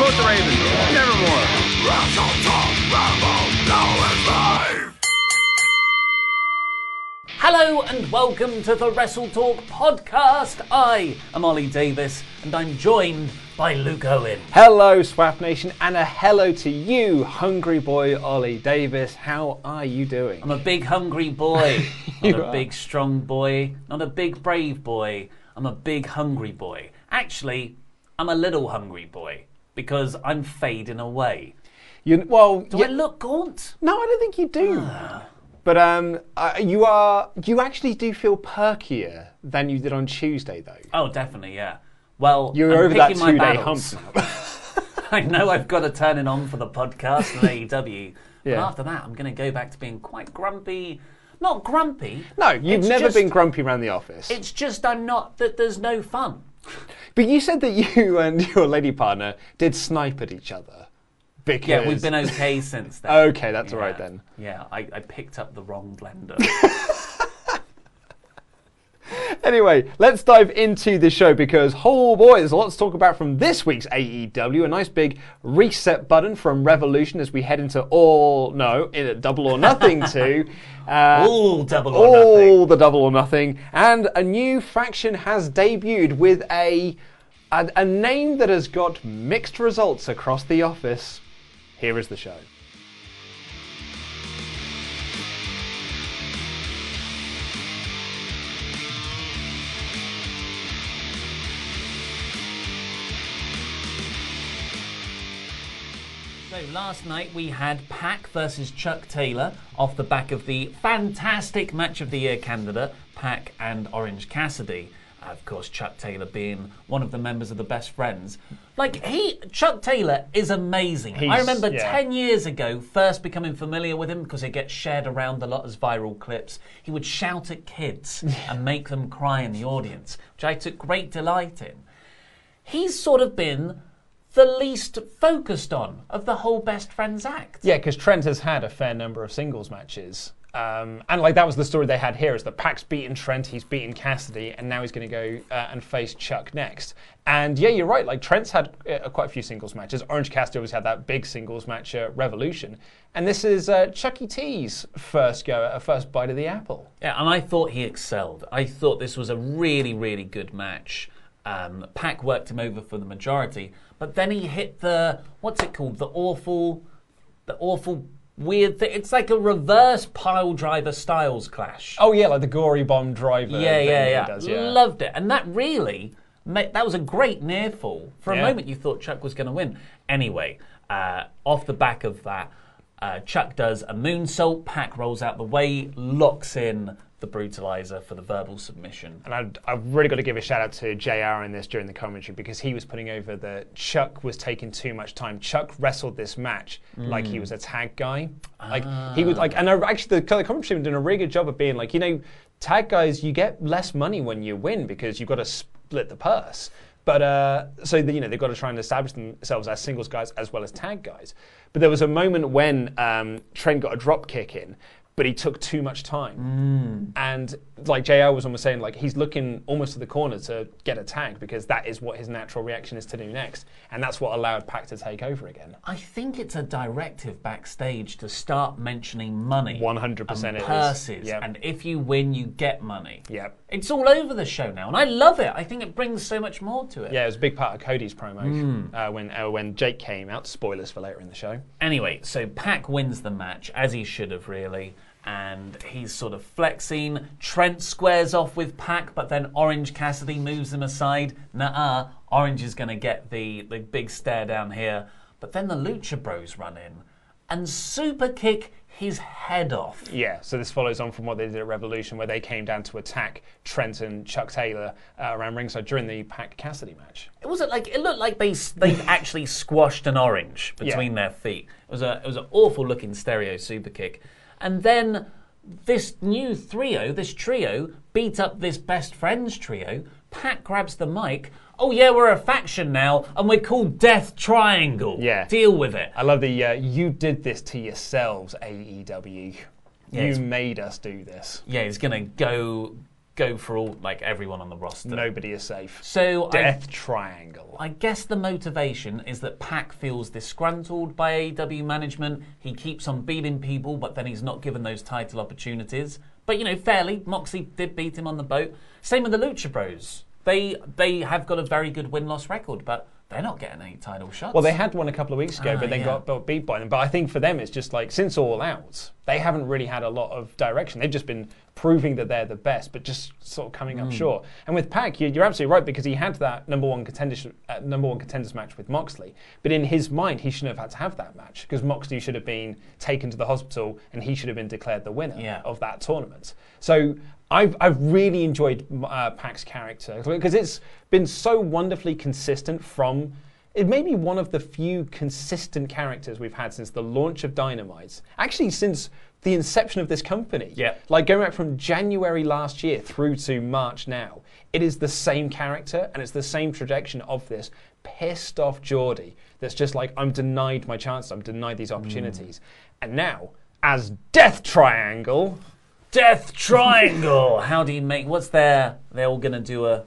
support the Ravens. Nevermore. Wrestle Talk. Rebel. Now is live. Hello and welcome to the Wrestle Talk podcast. I am Ollie Davis and I'm joined by Luke Owen. Hello, Swap Nation, and a hello to you, hungry boy Ollie Davis. How are you doing? I'm a big hungry boy, not You a are. big strong boy, not a big brave boy. I'm a big hungry boy. Actually, I'm a little hungry boy because I'm fading away. You, well, Do yeah- I look gaunt? no, I don't think you do. but um, uh, you are. You actually do feel perkier than you did on Tuesday, though. Oh, definitely, yeah. Well, You're I'm over that my two-day hump I know I've got to turn it on for the podcast and AEW. But Yeah. after that, I'm going to go back to being quite grumpy. Not grumpy. no, you've never just- been grumpy around the office. It's just I'm not, that there's no fun. But you said that you and your lady partner did snipe at each other. Because Yeah, we've been okay since then. Okay, that's yeah. all right then. Yeah, I, I picked up the wrong blender. Anyway, let's dive into the show because, oh boy, there's a lot to talk about from this week's AEW. A nice big reset button from Revolution as we head into all, no, in a double or nothing to. Uh, All double or all nothing. All the double or nothing. And a new faction has debuted with a, a, a name that has got mixed results across the office. Here is the show. So last night we had Pac versus Chuck Taylor off the back of the fantastic match of the year candidate, Pac and Orange Cassidy. Of course, Chuck Taylor being one of the members of the Best Friends. Like he, Chuck Taylor is amazing. I remember yeah. ten years ago first becoming familiar with him because it gets shared around a lot as viral clips. He would shout at kids and make them cry in the audience, which I took great delight in he's sort of been the least focused on of the whole Best Friends act. Yeah, because Trent has had a fair number of singles matches. Um, and like that was the story they had here is that Pac's beaten Trent, he's beaten Cassidy, and now he's going to go uh, and face Chuck next. And yeah, you're right. Like Trent's had uh, quite a few singles matches. Orange Cassidy always had that big singles match at Revolution, and this is uh, Chucky T's first go, at a first bite of the apple. Yeah, and I thought he excelled. I thought this was a really, really good match. Um, Pac worked him over for the majority, but then he hit the what's it called? The awful, the awful weird thing. It's like a reverse pile driver styles clash. Oh yeah, like the gory bomb driver. yeah, yeah, yeah. does, yeah. Loved it, and that really that was a great near fall. For a Yeah. moment, you thought Chuck was going to win. Anyway, uh, off the back of that, uh, Chuck does a moonsault. Pac rolls out the way, locks in the brutalizer for the verbal submission. And I've, I've really got to give a shout out to JR in this during the commentary because he was putting over that Chuck was taking too much time. Chuck wrestled this match like he was a tag guy. Like he would like, and I, actually the, the commentary was doing a really good job of being like, you know, tag guys, you get less money when you win because you've got to split the purse. But uh, so the, you know they've got to try and establish themselves as singles guys as well as tag guys. But there was a moment when um, Trent got a drop kick in, but he took too much time. And like JR was almost saying, like he's looking almost to the corner to get a tag because that is what his natural reaction is to do next, and that's what allowed Pac to take over again. I think it's a directive backstage to start mentioning money. 100% and it is. purses. Yep. And if you win, you get money. Yep. It's all over the show now, and I love it. I think it brings so much more to it. Yeah, it was a big part of Cody's promo Mm. uh, when uh, when Jake came out. Spoilers for later in the show. Anyway, so Pac wins the match, as he should have really, and he's sort of flexing. Trent squares off with Pac, but then Orange Cassidy moves him aside. Nah, Orange is going to get the, the big stare down here. But then the Lucha Bros run in and super kick his head off. Yeah, so this follows on from what they did at Revolution, where they came down to attack Trent and Chuck Taylor uh, around ringside during the Pac Cassidy match. It wasn't like it looked like they they actually squashed an orange between their feet. It was a it was an awful looking stereo super kick, and then this new trio, this trio, beat up this best friends trio. Pat grabs the mic. Oh yeah, we're a faction now, and we're called Death Triangle. Yeah. deal with it. I love the uh, you did this to yourselves, AEW. Yeah, you made us do this. Yeah, he's gonna go go for all like everyone on the roster. Nobody is safe. So I- Death Triangle. I guess the motivation is that Pac feels disgruntled by AEW management. He keeps on beating people, but then he's not given those title opportunities. But you know, fairly, Moxley did beat him on the boat. Same with the Lucha Bros. They they have got a very good win loss record, but they're not getting any title shots. Well, they had one a couple of weeks ago, Ah, but they yeah. got, got beat by them. But I think for them, it's just like since All Out, they haven't really had a lot of direction. They've just been proving that they're the best, but just sort of coming up Mm. short. And with Pac, you- you're absolutely right because he had that number one contenders uh, number one contenders match with Moxley. But in his mind, he shouldn't have had to have that match because Moxley should have been taken to the hospital and he should have been declared the winner Yeah. of that tournament. So. I've, I've really enjoyed uh, Pac's character because it's been so wonderfully consistent from it may be one of the few consistent characters we've had since the launch of Dynamite. Actually, since the inception of this company. Yeah. Like going back from January last year through to March now, it is the same character and it's the same trajectory of this pissed off Geordie that's just like, I'm denied my chance, I'm denied these opportunities. And now, as Death Triangle, Death Triangle. How do you make? What's their? They're all going to do a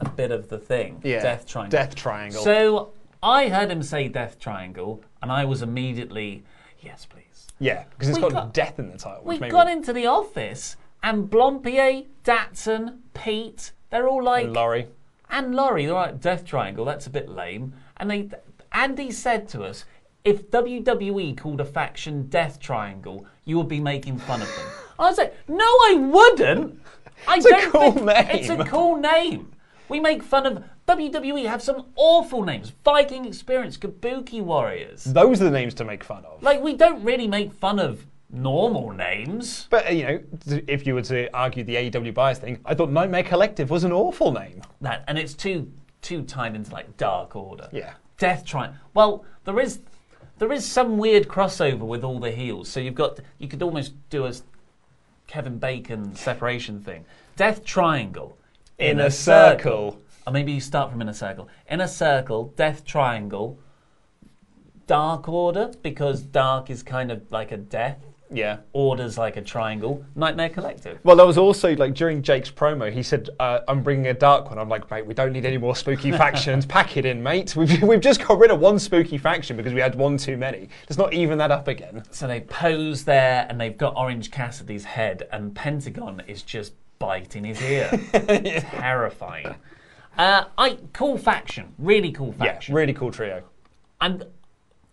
a bit of the thing. Yeah, Death Triangle. Death Triangle. So I heard him say Death Triangle, and I was immediately yes, please. yeah, because it's got, got- death in the title. We got me- into the office, and Blampied, Datson, Pete, they're all like and Laurie. and Laurie, they're like Death Triangle. That's a bit lame. And they, Andy said to us, if WWE called a faction Death Triangle, you would be making fun of them. I was like, no, I wouldn't. I It's a don't cool think- name. It's a cool name. We make fun of WWE. Have some awful names: Viking Experience, Kabuki Warriors. Those are the names to make fun of. Like we don't really make fun of normal names. But you know, if you were to argue the AEW bias thing, I thought Nightmare Collective was an awful name. That and it's too too tied into like Dark Order. Yeah. Death Triangle. Well, there is there is some weird crossover with all the heels. So you've got you could almost do a Kevin Bacon separation thing. Death Triangle. In a circle. Or maybe you start from in a circle. In a circle, Death Triangle. Dark Order because dark is kind of like a death. Yeah. Order's like a triangle. Nightmare Collective. Well, there was also like during Jake's promo, he said, uh, "I'm bringing a dark one." I'm like, "Mate, we don't need any more spooky factions. Pack it in, mate. We've we've just got rid of one spooky faction because we had one too many. Let's not even that up again." So they pose there, and they've got Orange Cassidy's head, and Pentagon is just biting his ear. Terrifying. Uh, I cool faction, really cool faction. Yeah, faction, really cool trio. and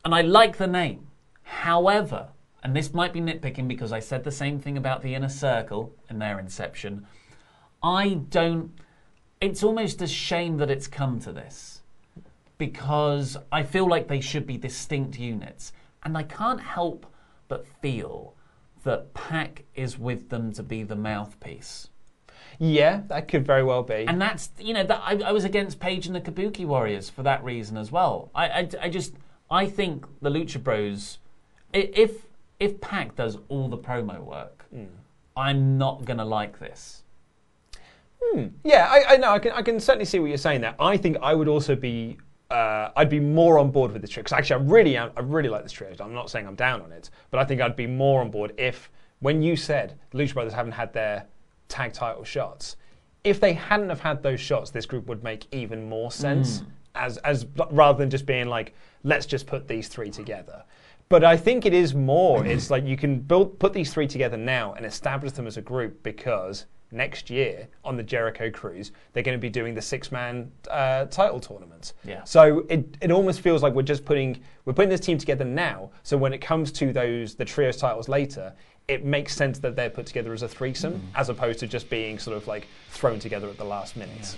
and I like the name. However, and this might be nitpicking because I said the same thing about the Inner Circle and their inception. I don't. It's almost a shame that it's come to this because I feel like they should be distinct units, and I can't help but feel that Pac is with them to be the mouthpiece. Yeah, that could very well be. And that's you know that I, I was against Paige and the Kabuki Warriors for that reason as well. I, I, I just I think the Lucha Bros, if if Pac does all the promo work, I'm not gonna like this. Hmm. Yeah, I, I know. I can, I can certainly see what you're saying there. I think I would also be. Uh, I'd be more on board with this trio because actually, I really am. I really like this trio. I'm not saying I'm down on it, but I think I'd be more on board if, when you said the Lucha Brothers haven't had their tag title shots, if they hadn't have had those shots, this group would make even more sense. Mm. As as rather than just being like, let's just put these three together. But I think it is more. It's like you can build put these three together now and establish them as a group because next year on the Jericho Cruise they're going to be doing the six man uh, title tournament. Yeah. So it, it almost feels like we're just putting we're putting this team together now. So when it comes to those the trios titles later, it makes sense that they're put together as a threesome as opposed to just being sort of like thrown together at the last minute.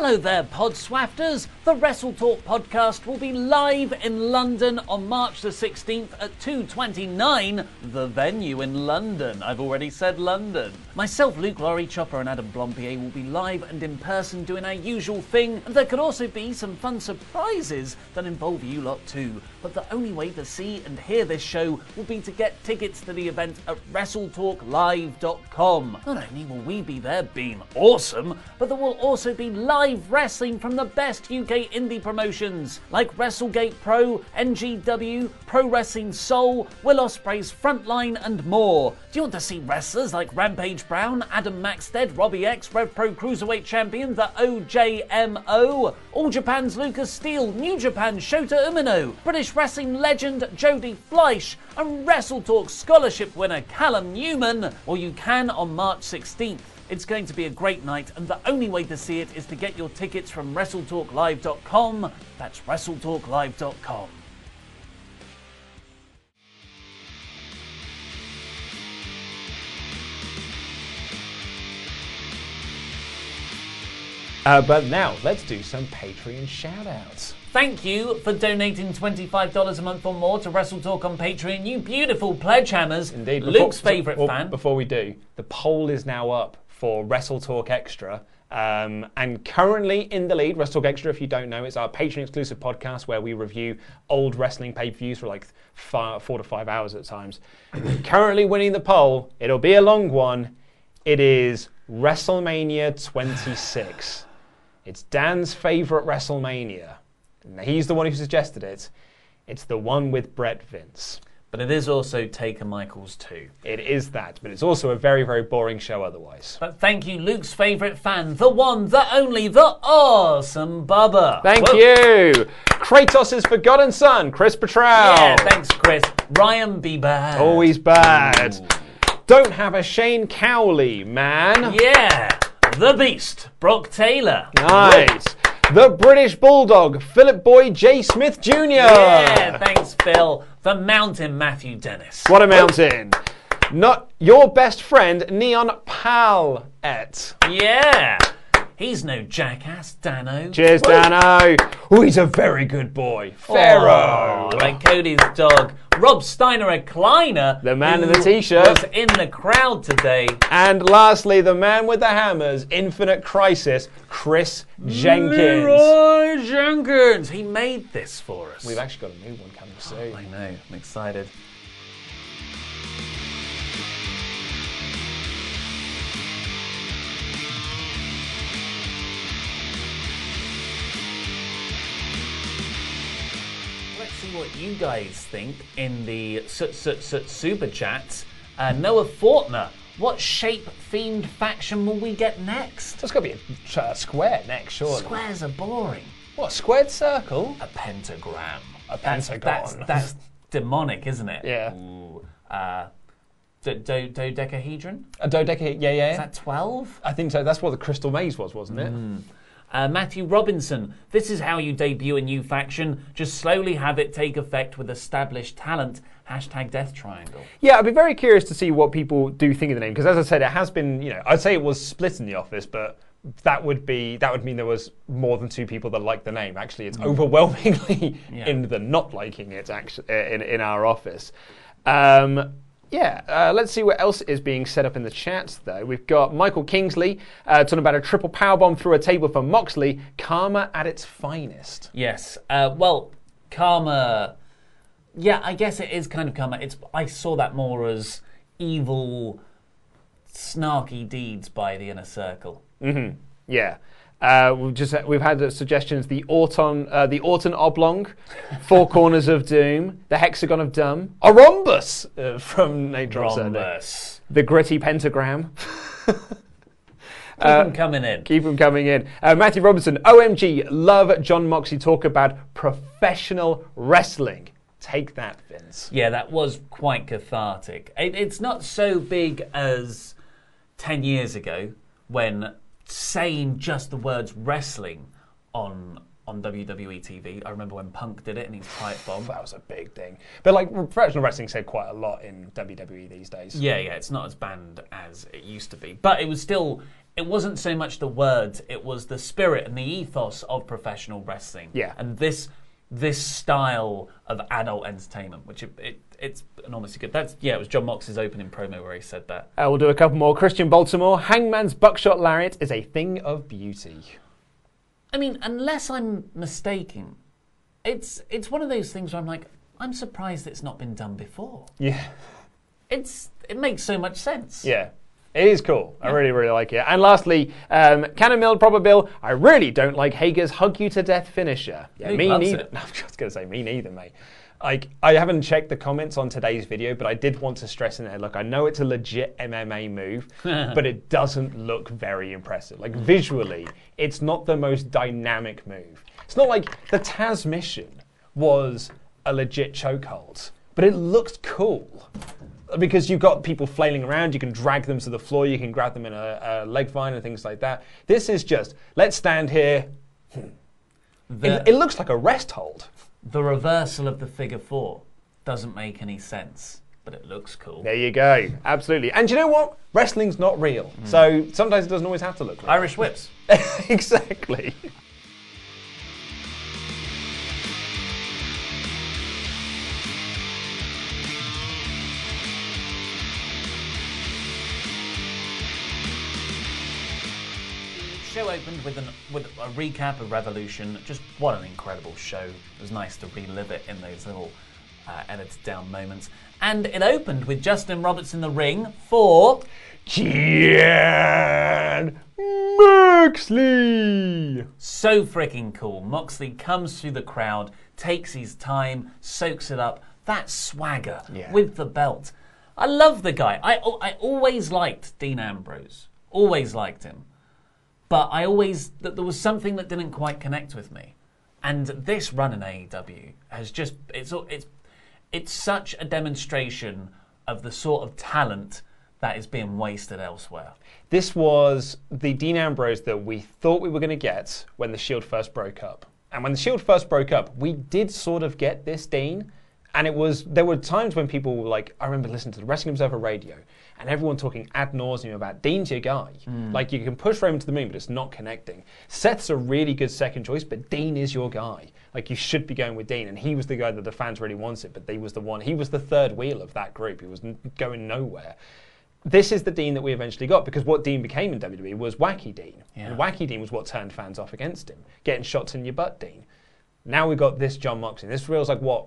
Hello there, Podswafters. The Wrestle Talk podcast will be live in London on March the 16th at 229, the venue in London. I've already said London. Myself, Luke Laurie Chopper, and Adam Blampied will be live and in person doing our usual thing, and there could also be some fun surprises that involve you lot too. But the only way to see and hear this show will be to get tickets to the event at WrestleTalkLive.com. Not only will we be there being awesome, but there will also be live wrestling from the best UK indie promotions like WrestleGate Pro, NGW, Pro Wrestling Soul, Will Ospreay's Frontline, and more. Do you want to see wrestlers like Rampage Brown, Adam Maxted, Robbie X, Rev Pro Cruiserweight Champion, the OJMO, All Japan's Lucas Steele, New Japan's Shota Umino, British wrestling legend Jodie Fleisch, and Wrestle Talk scholarship winner Callum Newman? Or you can on March 16th. It's going to be a great night, and the only way to see it is to get your tickets from WrestleTalkLive.com. That's WrestleTalkLive.com. Uh, but now, let's do some Patreon shout-outs. Thank you for donating $25 a month or more to Wrestle Talk on Patreon. You beautiful pledge hammers. Indeed. Luke's Before- favourite well, fan. Before we do, the poll is now up for Wrestle Talk Extra. Um, and currently in the lead, Wrestle Talk Extra, if you don't know, it's our Patreon exclusive podcast where we review old wrestling pay per views for like fi four to five hours at times. currently winning the poll, it'll be a long one. It is WrestleMania 26. It's Dan's favorite WrestleMania. And He's the one who suggested it. It's the one with Bret Vince. But it is also Taker Michaels too. It is that, but it's also a very, very boring show otherwise. But thank you, Luke's favourite fan, the one, the only, the awesome Bubba. Thank Whoa. you. Kratos' forgotten son, Chris Petrell. Yeah, thanks, Chris. Ryan be bad. Always bad. Don't have a Shane Cowley, man. Yeah. The Beast, Brock Taylor. Nice. The British Bulldog, Philip Boy J. Smith Jr. Yeah, thanks, Phil. The Mountain, Matthew Dennis. What a mountain. Not your best friend, Neon Palette. Yeah. He's no jackass, Dano. Cheers, Dano. Oh, he's a very good boy. Pharaoh. Oh, like Cody's dog. Rob Steiner, a Kleiner. The man in the t-shirt. Was in the crowd today. And lastly, the man with the hammers, Infinite Crisis, Chris Jenkins. Leroy Jenkins. He made this for us. We've actually got a new one coming soon. I know. I'm excited. What you guys think in the Sut Sut Sut Super Chats. Uh, Noah Fortner, what shape themed faction will we get next? It's got to be a uh, square next, surely. Squares are boring. What, a squared circle? A pentagram. A That's, pentagon. that's, that's demonic, isn't it? Yeah. Ooh, uh, do, do, dodecahedron? A dodecahedron, yeah, yeah. Is that 12? I think so. That's what the Crystal Maze was, wasn't it? Uh, Matthew Robinson, this is how you debut a new faction. Just slowly have it take effect with established talent. Hashtag Death Triangle. Yeah, I'd be very curious to see what people do think of the name because, as I said, it has been. You know, I'd say it was split in the office, but that would be that would mean there was more than two people that liked the name. Actually, it's overwhelmingly Yeah. in the not liking it. Actually, in in our office. Um, yeah, uh, let's see what else is being set up in the chat, though. We've got Michael Kingsley uh, talking about a triple powerbomb through a table for Moxley. Karma at its finest. Yes. Uh, well, Karma. Yeah, I guess it is kind of Karma. It's I saw that more as evil, snarky deeds by the inner circle. hmm Yeah. Uh, we've just we've had uh, suggestions: the Auton, uh, the Orton Oblong, Four Corners of Doom, the Hexagon of Dumb, a rhombus uh, from Nate Rhombus. the Gritty Pentagram. Keep them coming in. Keep them coming in. Uh, Matthew Robinson, OMG, love Jon Moxley talk about professional wrestling. Take that, Vince. Yeah, that was quite cathartic. It, it's not so big as 10 years ago when saying just the words wrestling on on WWE TV. I remember when Punk did it and his pipe bomb. That was a big thing. But like professional wrestling said quite a lot in WWE these days. Yeah, yeah, it's not as banned as it used to be. But it was still, it wasn't so much the words, it was the spirit and the ethos of professional wrestling. Yeah. And this this style of adult entertainment, which it, it it's enormously good. That's yeah, it was Jon Mox's opening promo where he said that. Uh, we'll do a couple more. Christian Baltimore, Hangman's buckshot lariat is a thing of beauty. I mean, unless I'm mistaken, it's it's one of those things where I'm like, I'm surprised it's not been done before. Yeah. It's it makes so much sense. Yeah. It is cool. I really, really like it. And lastly, um, Cannon Mill, Proper Bill, I really don't like Hager's hug you to death finisher. Yeah, me neither. it? I'm just going to say, me neither, mate. Like, I haven't checked the comments on today's video, but I did want to stress in there. Look, I know it's a legit MMA move, but it doesn't look very impressive. Like visually, it's not the most dynamic move. It's not like the Tazmission was a legit chokehold, but it looks cool because you've got people flailing around. You can drag them to the floor. You can grab them in a, a leg vine and things like that. This is just let's stand here. Hmm. The- it, it looks like a rest hold. The reversal of the figure four doesn't make any sense, but it looks cool. There you go. Absolutely. And you know what? Wrestling's not real. Hmm. So sometimes it doesn't always have to look real. Irish whips. exactly. Show opened with, an, with a recap of Revolution. Just what an incredible show. It was nice to relive it in those little uh, edited down moments. And it opened with Justin Roberts in the ring for. Jon Moxley. So freaking cool. Moxley comes through the crowd, takes his time, soaks it up, that swagger Yeah. with the belt. I love the guy. I, I always liked Dean Ambrose. Always liked him. But I always, that there was something that didn't quite connect with me. And this run in AEW has just, it's, it's, it's such a demonstration of the sort of talent that is being wasted elsewhere. This was the Dean Ambrose that we thought we were going to get when the Shield first broke up. And when the Shield first broke up, we did sort of get this Dean. And it was there were times when people were like, I remember listening to the Wrestling Observer radio, and everyone talking ad nauseum about Dean's your guy. Hmm. Like you can push Roman to the moon, but it's not connecting. Seth's a really good second choice, but Dean is your guy. Like you should be going with Dean, and he was the guy that the fans really wanted. But he was the one. He was the third wheel of that group. He was going nowhere this is the Dean that we eventually got because what Dean became in WWE was Wacky Dean. Yeah. And Wacky Dean was what turned fans off against him. Getting shots in your butt, Dean. Now we've got this Jon Moxley. This feels like what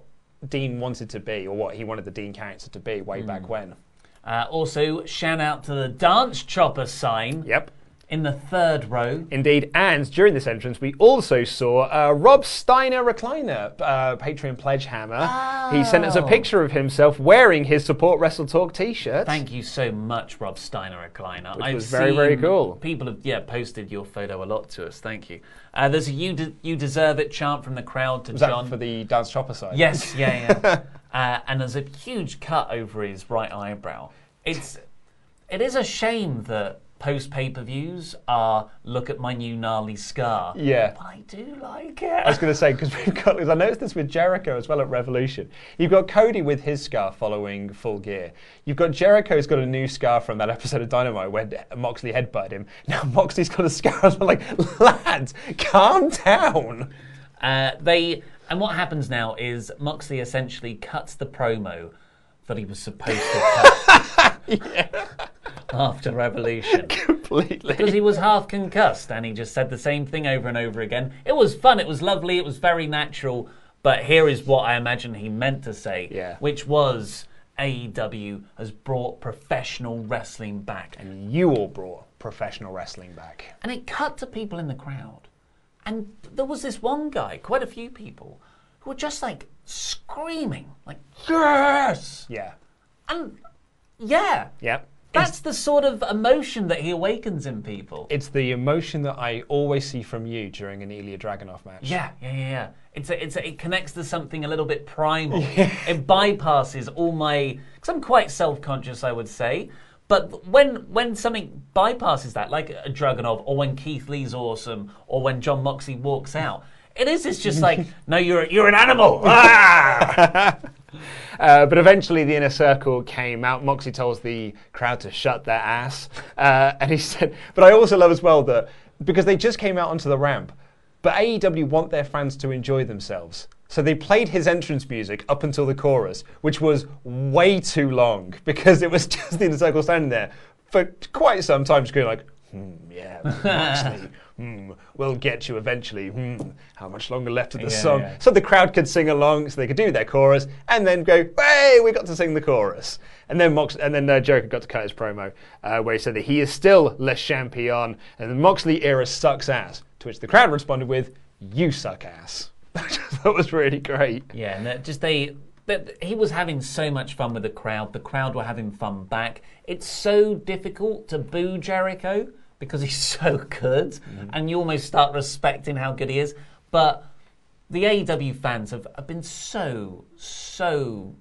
Dean wanted to be or what he wanted the Dean character to be way hmm. back when. Uh, also, shout out to the Dance Chopper sign. Yep. In the third row. Indeed, and during this entrance, we also saw uh, Rob Steiner recliner, uh, Patreon pledge hammer. He sent us a Oh. picture of himself wearing his Support Wrestle Talk T-shirt. Thank you so much, Rob Steiner recliner. Which I've was very, very cool. People have yeah posted your photo a lot to us. Thank you. Uh, there's a you de- you deserve it chant from the crowd to Was John. that for the Dance Chopper side? Yes, yeah, yeah. uh, and there's a huge cut over his right eyebrow. It's it is a shame that post pay per views are look at my new gnarly scar. Yeah. But I do like it. I was going to say because we've got. Cause I noticed this with Jericho as well at Revolution. You've got Cody with his scar following Full Gear. You've got Jericho's got a new scar from that episode of Dynamite where Moxley headbutted him. Now Moxley's got a scar as well. Like, lads, calm down. Uh, they and what happens now is Moxley essentially cuts the promo that he was supposed to cut after Revolution. Completely. Because he was half concussed and he just said the same thing over and over again. It was fun, it was lovely, it was very natural, but here is what I imagine he meant to say, Yeah. which was AEW has brought professional wrestling back. And you all brought professional wrestling back. And it cut to people in the crowd. And there was this one guy, quite a few people, who were just like screaming, like, yes! Yeah. And yeah, Yep. that's the sort of emotion that he awakens in people. It's the emotion that I always see from you during an Ilya Dragunov match. Yeah, yeah, yeah, yeah. It's a, it's a, it connects to something a little bit primal. It bypasses all my because I'm quite self-conscious, I would say. But when when something bypasses that, like a Dragunov, or when Keith Lee's awesome, or when Jon Moxley walks out, it is. It's just like, no, you're you're an animal. Ah! Uh, but eventually, the inner circle came out. Moxie told the crowd to shut their ass, uh, and he said. But I also love as well that because they just came out onto the ramp, but AEW want their fans to enjoy themselves. So they played his entrance music up until the chorus, which was way too long because it was just the inner circle standing there for quite some time, just going like, hmm, yeah, Moxley, hmm, we'll get you eventually. Hmm, how much longer left of the Yeah, song? yeah. So the crowd could sing along, so they could do their chorus, and then go, "Hey, we got to sing the chorus." And then Mox, and then uh, Jericho got to cut his promo, uh, where he said that he is still Le Champion, and the Moxley era sucks ass. To which the crowd responded with, "You suck ass." that was really great. Yeah, and just they he was having so much fun with the crowd. The crowd were having fun back. It's so difficult to boo Jericho because he's so good, mm-hmm. and you almost start respecting how good he is. But the AEW fans have, have been so so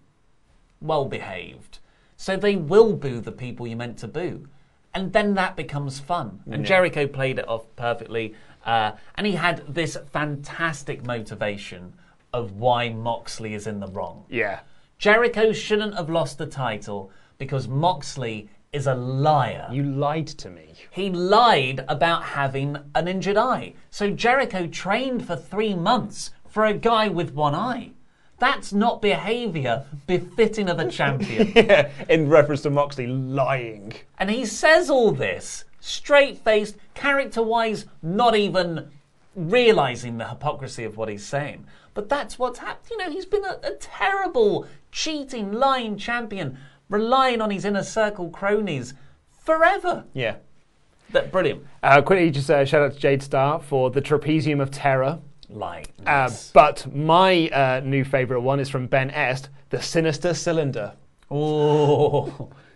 well behaved, so they will boo the people you meant to boo, and then that becomes fun. And Yeah. Jericho played it off perfectly, uh, and he had this fantastic motivation of why Moxley is in the wrong. Yeah. Jericho shouldn't have lost the title because Moxley is a liar. You lied to me. He lied about having an injured eye. So Jericho trained for three months for a guy with one eye. That's not behaviour befitting of a champion. yeah, in reference to Moxley lying. And he says all this straight faced, character wise, not even realizing the hypocrisy of what he's saying. But that's what's happened. You know, he's been a, a terrible, cheating, lying champion, relying on his inner circle cronies forever. Yeah. That brilliant. Uh, quickly, just uh, shout out to Jade Star for the Trapezium of Terror. Light. Uh, but my uh, new favourite one is from Ben Est, the Sinister Cylinder. Oh,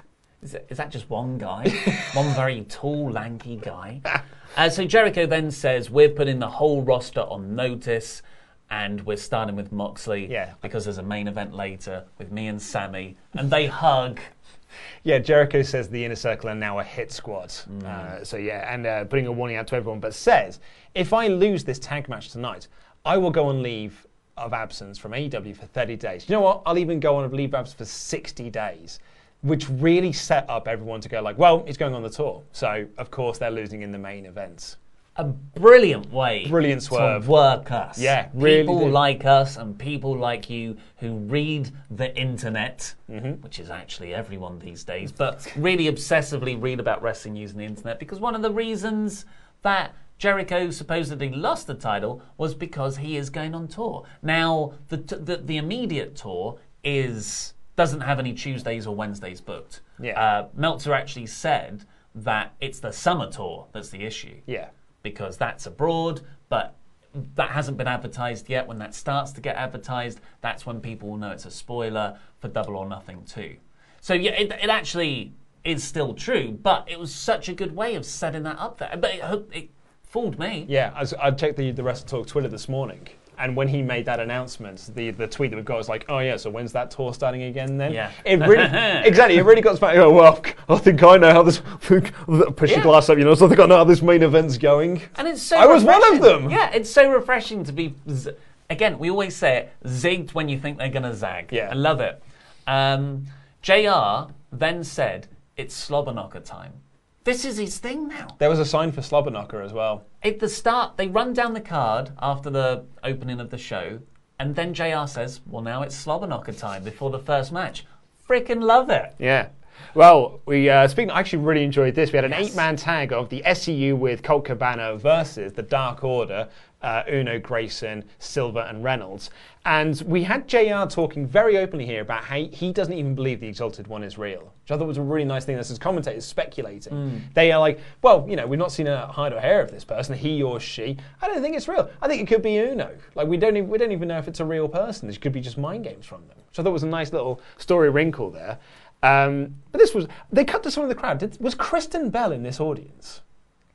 is, it, is that just one guy? one very tall, lanky guy. Uh, so Jericho then says, We're putting the whole roster on notice, and we're starting with Moxley Yeah. because there's a main event later with me and Sammy, and they hug. Yeah, Jericho says the inner circle are now a hit squad. Mm. Uh, so yeah, and uh, putting a warning out to everyone, but says if I lose this tag match tonight, I will go on leave of absence from AEW for 30 days. You know what? I'll even go on leave of absence for 60 days, which really set up everyone to go like, well, he's going on the tour, so of course they're losing in the main events. A brilliant way Brilliant swerve. to work us. Yeah, really people like us and people like you who read the internet, Mm-hmm. which is actually everyone these days, but really obsessively read about wrestling news using the internet because one of the reasons that Jericho supposedly lost the title was because he is going on tour. Now, the t- the, the immediate tour is doesn't have any Tuesdays or Wednesdays booked. Yeah. Uh, Meltzer actually said that it's the summer tour that's the issue Yeah. because that's abroad, but that hasn't been advertised yet. When that starts to get advertised, that's when people will know it's a spoiler for Double or Nothing too. So yeah, it, it actually is still true, but it was such a good way of setting that up there. But it, it fooled me. Yeah, I, I checked the, the Wrestle Talk Twitter this morning, and when he made that announcement, the, the tweet that we've got was like, oh yeah, so when's that tour starting again then? Yeah. It really, exactly, it really got us back, oh, well, I think I know how this, push Yeah. your glass up, you know, so I think I know how this main event's going. And it's so I was one of them. Yeah, it's so refreshing to be. Z- Again, we always say it, zigged when you think they're going to zag. Yeah. I love it. Um, JR then said, it's slobberknocker time. This is his thing now. There was a sign for Slobberknocker as well. At the start, they run down the card after the opening of the show, and then JR says, well, now it's slobberknocker time before the first match. Freaking love it. Yeah. Well, we uh, speaking. I actually really enjoyed this. We had an eight-man tag of the SCU with Colt Cabana versus the Dark Order, uh, Uno, Grayson, Silver, and Reynolds. And we had JR talking very openly here about how he doesn't even believe the Exalted One is real, which I thought was a really nice thing. This is commentators speculating. Mm. They are like, well, you know, we've not seen a hide or hair of this person, he or she. I don't think it's real. I think it could be Uno. Like we don't even, we don't even know if it's a real person. This could be just mind games from them. Which I thought it was a nice little story wrinkle there. Um, but this was they cut to someone in the crowd. Did, was Kristen Bell in this audience?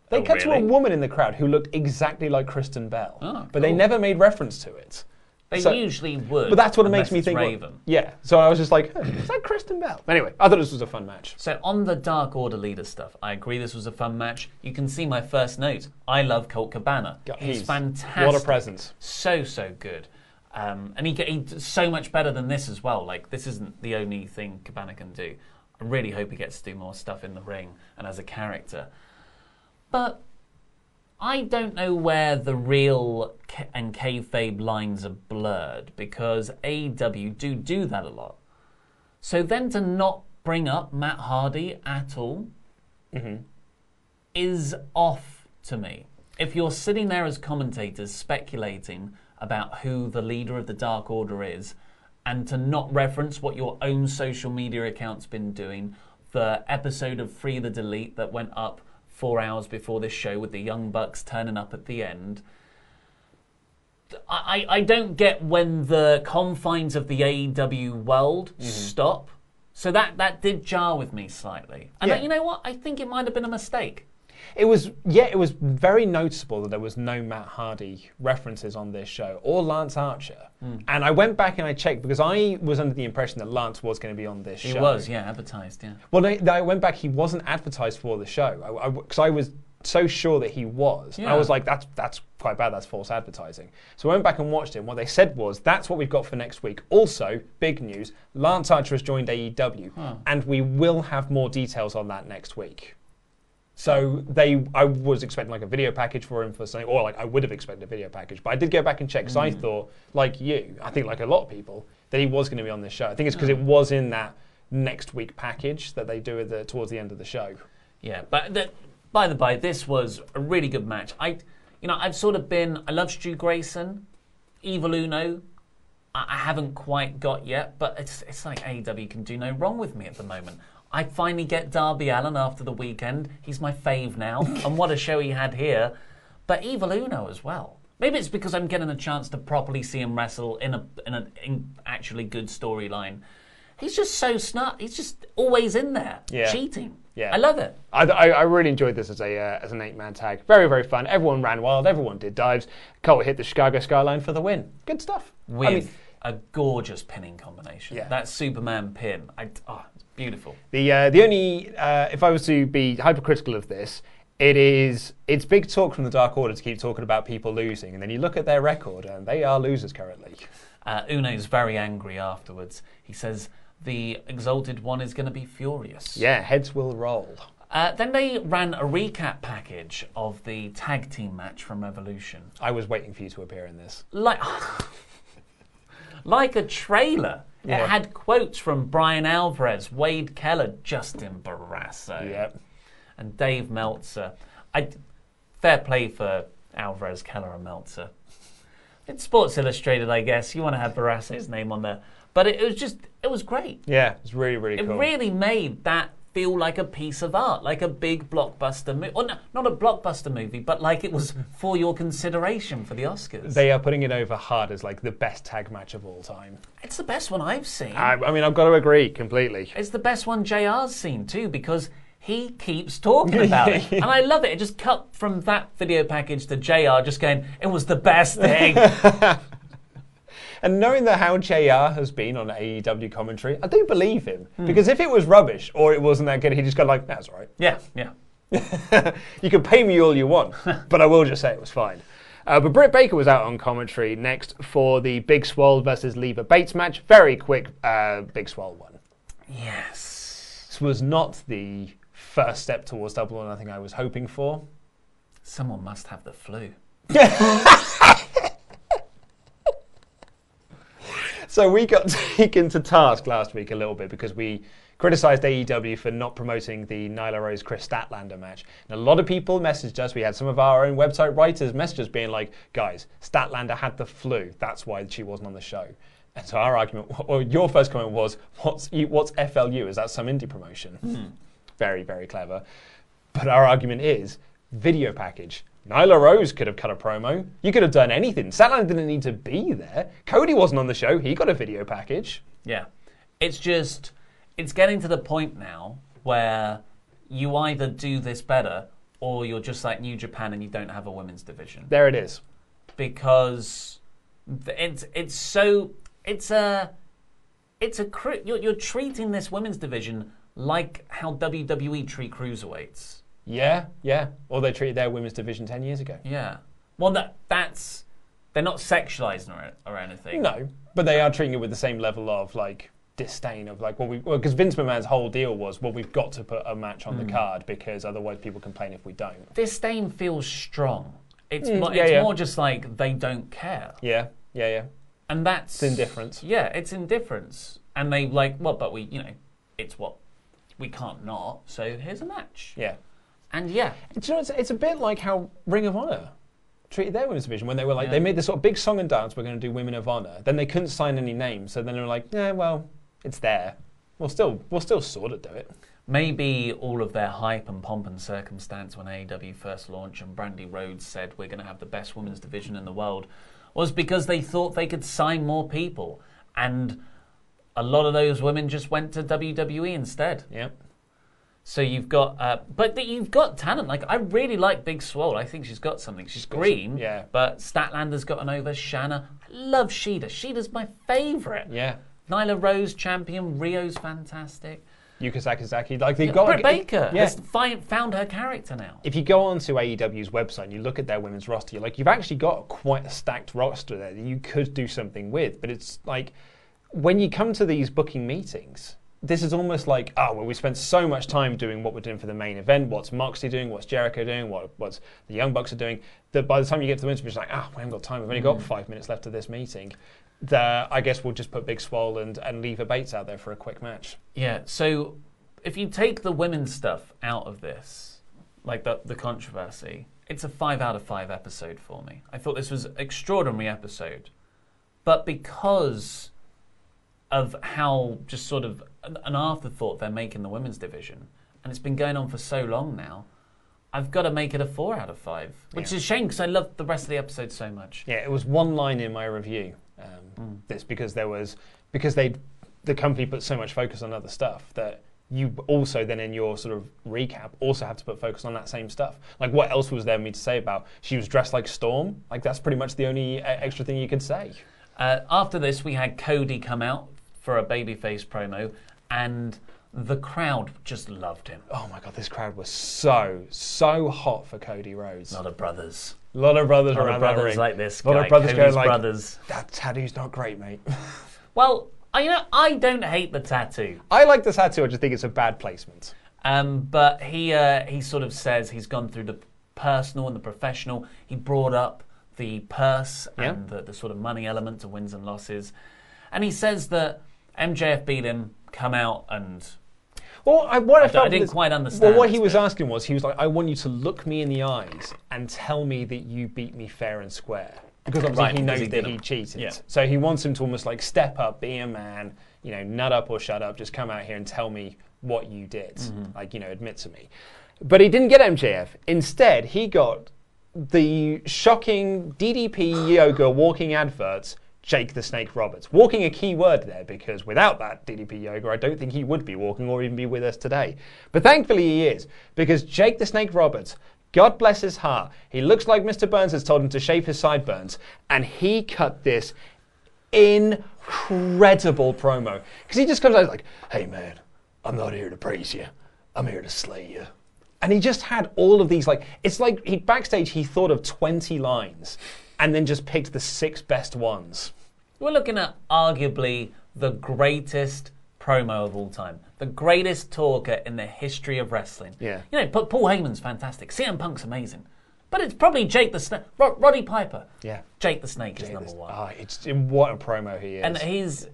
They Oh, cut to a woman in the crowd who looked exactly like Kristen Bell, Oh, but they never made reference to it. They So- usually would. But that's what it makes me think. well, yeah. So I was just like, "Huh, is that Kristen Bell? Anyway, I thought this was a fun match. So on the Dark Order leader stuff, I agree this was a fun match. You can see my first note. I love Colt Cabana. Yeah, he's, he's- fantastic. what a presence. So so good. Um, and he, he's so much better than this as well. Like this isn't the only thing Cabana can do. I really hope he gets to do more stuff in the ring and as a character. But I don't know where the real and kayfabe lines are blurred because AEW do do that a lot. So then to not bring up Matt Hardy at all mm-hmm. is off to me. If you're sitting there as commentators speculating about who the leader of the Dark Order is, and to not reference what your own social media account's been doing, the episode of Free the Delete that went up four hours before this show with the Young Bucks turning up at the end. I, I don't get when the confines of the AEW world mm-hmm. stop. So that, that did jar with me slightly. And Yeah. you know what? I think it might have been a mistake. It was yeah, it was very noticeable that there was no Matt Hardy references on this show or Lance Archer. Hmm. And I went back and I checked because I was under the impression that Lance was going to be on this He show. was, yeah, advertised, yeah. Well, I, I went back. He wasn't advertised for the show because I, was so sure that he was. Yeah. I was like, that's that's quite bad. That's false advertising. So I went back and watched it. And what they said was, that's what we've got for next week. Also, big news: Lance Archer has joined AEW, Huh. and we will have more details on that next week. So they, I was expecting like a video package for him for something, or like I would have expected a video package. But I did go back and check because I Mm. thought, like you, I think like a lot of people, that he was going to be on this show. I think it's because Oh. it was in that next week package that they do the, towards the end of the show. Yeah, but the, by the by, this was a really good match. I, you know, I've sort of been. I love Stu Grayson, Evil Uno. I, I haven't quite got yet, but it's it's like AEW can do no wrong with me at the moment. I finally get Darby Allin after the weekend. He's my fave now, and what a show he had here. But Evil Uno as well. Maybe it's because I'm getting a chance to properly see him wrestle in a in an in actually good storyline. He's just so smart. He's just always in there, Yeah. cheating. Yeah. I love it. I, I, I really enjoyed this as a uh, as an eight man tag. Very very fun. Everyone ran wild. Everyone did dives. Colt hit the Chicago skyline for the win. Good stuff. With I mean, a gorgeous pinning combination. Yeah. That Superman pin. I, oh, beautiful. the uh, the only uh, if I was to be hypercritical of this, it is it's big talk from the Dark Order to keep talking about people losing, and then you look at their record, and they are losers currently. Uh, Uno's very angry afterwards. He says the Exalted One is going to be furious. Yeah, heads will roll. Uh, then they ran a recap package of the tag team match from Revolution. I was waiting for you to appear in this. Like, like a trailer. Yeah. It had quotes from Brian Alvarez, Wade Keller, Justin Barrasso, Yep. and Dave Meltzer. I, fair play for Alvarez, Keller, and Meltzer. It's Sports Illustrated, I guess. You want to have Barrasso's name on there. But it, it was just, it was great. Yeah, it was really really It cool. really made that feel like a piece of art, like a big blockbuster movie. Or no, not a blockbuster movie, but like it was for your consideration for the Oscars. They are putting it over hard as like the best tag match of all time. it's the best one I've seen. I, I mean, I've got to agree completely. It's the best one JR's seen too because he keeps talking about it. And I love it. It just cut from that video package to JR just going, it was the best thing. And knowing that how JR has been on AEW commentary, I do believe him. Because if it was rubbish or it wasn't that good, he'd just go like, "That's all right." yeah, yeah. you can pay me all you want, but I will just say it was fine. Uh, but Britt Baker was out on commentary next for the Big Swole versus Leva Bates match. Very quick, uh, Big Swole won. Yes. This was not the first step towards double or nothing I was hoping for. Someone must have the flu. So we got taken to task last week a little bit because we criticised AEW for not promoting the Nyla Rose Kris Statlander match. And a lot of people messaged us. We had some of our own website writers message us being like, guys, Statlander had the flu. That's why she wasn't on the show. And so our argument, or your first comment was, what's, what's FLU? Is that some indie promotion? Hmm. Very, very clever. But our argument is video package. Nyla Rose could have cut a promo. You could have done anything. Statlander didn't need to be there. Cody wasn't on the show. He got a video package. Yeah. It's just, it's getting to the point now where you either do this better or you're just like New Japan and you don't have a women's division. There it is. Because it's, it's so, it's a, it's a, you're, you're treating this women's division like how WWE treat cruiserweights. Yeah, yeah. Or they treated their women's division 10 years ago. Yeah. Well, that that's they're not sexualizing or, or anything. No, but they are treating it with the same level of like disdain of like, well, we because well, Vince McMahon's whole deal was, well, we've got to put a match on Mm. the card because otherwise people complain if we don't. Disdain feels strong. It's Mm, more, yeah, it's yeah. more just like they don't care, Yeah, yeah, yeah. and that's It's indifference. Yeah, it's indifference, and they like well, but we you know, it's what we can't not. So here's a match, Yeah. And yeah, Do you know, it's, it's a bit like how Ring of Honor treated their women's division when they were like, Yeah. they made this sort of big song and dance, we're going to do Women of Honor. Then they couldn't sign any names, so then they were like, yeah, well, it's there. We'll still, we'll still sort of do it. maybe all of their hype and pomp and circumstance when AEW first launched and Brandi Rhodes said we're going to have the best women's division in the world was because they thought they could sign more people. And a lot of those women just went to WWE instead. Yep. So you've got, uh, but th- you've got talent. Like I really like Big Swole. I think she's got something. She's green, yeah. But Statlander's gotten over. Shanna, I love Shida. Shida's my favourite. Yeah. Nyla Rose champion. Riho's fantastic. Yuka Sakazaki, like they've Yeah, got Britt Baker Yeah. has found her character now. if you go onto AEW's website and you look at their women's roster, you're like, you've actually got quite a stacked roster there that you could do something with. But it's like, when you come to these booking meetings, this is almost like, oh, well, we spent so much time doing what we're doing for the main event. What's Moxley doing? What's Jericho doing? What, what's the Young Bucks are doing? That by the time you get to the division, it's like, ah, we haven't got time. We've only got Mm. five minutes left of this meeting. The, I guess we'll just put Big Swole and, and Leva Bates out there for a quick match. Yeah. So if you take the women's stuff out of this, like the the controversy, it's a five out of five episode for me. I thought this was an extraordinary episode, but because of how just sort of an afterthought they're making the women's division, and it's been going on for so long now. I've got to make it a four out of five, which is a shame because I loved the rest of the episode so much. Yeah, it was one line in my review. Um, This because there was because they the company put so much focus on other stuff that you also then in your sort of recap also have to put focus on that same stuff. Like what else was there for me to say about she was dressed like Storm? Like that's pretty much the only uh, extra thing you could say. Uh, after this, we had Cody come out for a babyface promo, and the crowd just loved him. Oh my god, this crowd was so so hot for Cody Rhodes. A lot of brothers. A lot of brothers A lot of around that brothers like this A lot guy, of brothers Cody's going like, brothers. "That tattoo's not great, mate." Well, I, you know, I don't hate the tattoo. I like the tattoo. I just think it's a bad placement. Um, but he uh, he sort of says he's gone through the personal and the professional. He brought up the purse Yeah. and the, the sort of money element to wins and losses, and he says that MJF beat him. Come out and Well, I, what I, I d- I felt didn't was- quite understand Well, what he was asking was, he was like, "I want you to look me in the eyes and tell me that you beat me fair and square." Because obviously Right, he knows he that he cheated. Yeah. So he wants him to almost like step up, be a man, you know, nut up or shut up. Just come out here and tell me what you did. Mhm. Like you know, admit to me. But he didn't get MJF. Instead, he got the shocking DDP yoga walking adverts. Jake the Snake Roberts. Walking a key word there because without that DDP yoga, I don't think he would be walking or even be with us today. But thankfully he is because Jake the Snake Roberts, God bless his heart, he looks like Mr. Burns has told him to shave his sideburns, and he cut this incredible promo because he just comes out like, "Hey man, I'm not here to praise you, I'm here to slay you." And he just had all of these like it's like he backstage he thought of 20 lines and then just picked the six best ones. We're looking at arguably the greatest promo of all time, the greatest talker in the history of wrestling. Yeah. You know, Pa- Paul Heyman's fantastic. CM Punk's amazing. But it's probably Jake the Snake. Rod- Roddy Piper. Yeah. Jake the Snake is number one. Ah, it's what a promo he is. And he's,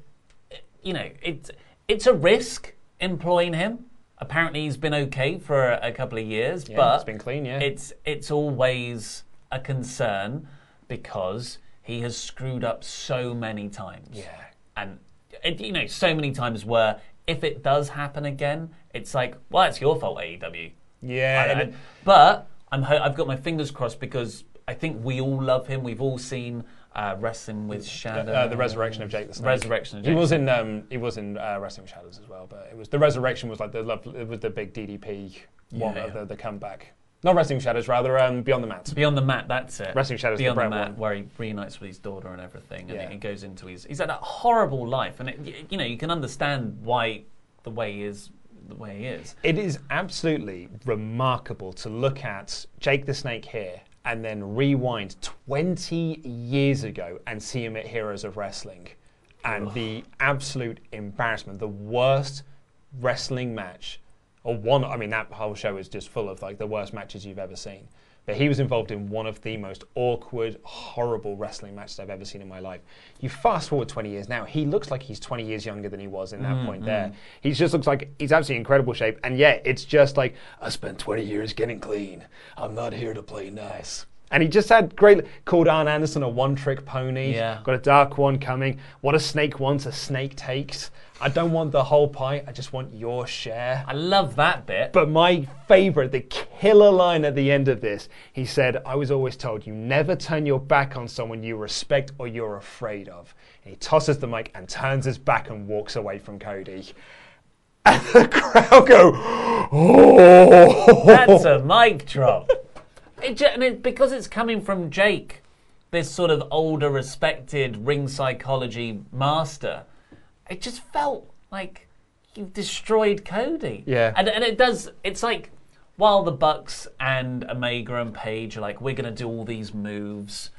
you know, it's it's a risk employing him. Apparently, he's been okay for a, a couple of years, Yeah, but it's been clean, yeah. It's it's always a concern because he has screwed up so many times. Yeah. and it, you know, so many times where if it does happen again, it's like, well, it's your fault, AEW. Yeah, I- I- it- but I'm ho- I've got my fingers crossed because I think we all love him. We've all seen uh, Wrestling with Shadow. Uh, the resurrection of Jake the Snake. Resurrection of He was in um, he was in uh, Wrestling with Shadows as well, but it was the resurrection was like the love, it was the big DDP one Yeah, of yeah. the, the comeback. Not Wrestling Shadows, rather um, Beyond the Mat. Beyond the Mat, that's it. Wrestling Shadows, the Beyond the, Brett Mat, one. where he reunites with his daughter and everything, and Yeah. he goes into his. He's had a horrible life, and it, you know you can understand why the way he is the way he is. It is absolutely remarkable to look at Jake the Snake here and then rewind 20 years ago and see him at Heroes of Wrestling. And the absolute embarrassment, the worst wrestling match, or one, I mean, that whole show is just full of like the worst matches you've ever seen. But he was involved in one of the most awkward, horrible wrestling matches I've ever seen in my life. You fast forward 20 years now, he looks like he's 20 years younger than he was in that Mm, point mm. there. He just looks like he's absolutely incredible shape. And yet, it's just like, I spent 20 years getting clean. I'm not here to play nice. And he just had great, called Arn Anderson a one trick pony. Yeah. Got a dark one coming. What a snake wants, a snake takes. I don't want the whole pie, I just want your share. I love that bit. But my favorite, the killer line at the end of this, he said, I was always told you never turn your back on someone you respect or you're afraid of. And he tosses the mic and turns his back and walks away from Cody. And the crowd go, oh. That's a mic drop. It, and it, because it's coming from Jake, this sort of older, respected ring psychology master, it just felt like you've destroyed Cody. Yeah. And, and it does, it's like while the Bucks and Omega and Page are like, we're going to do all these moves,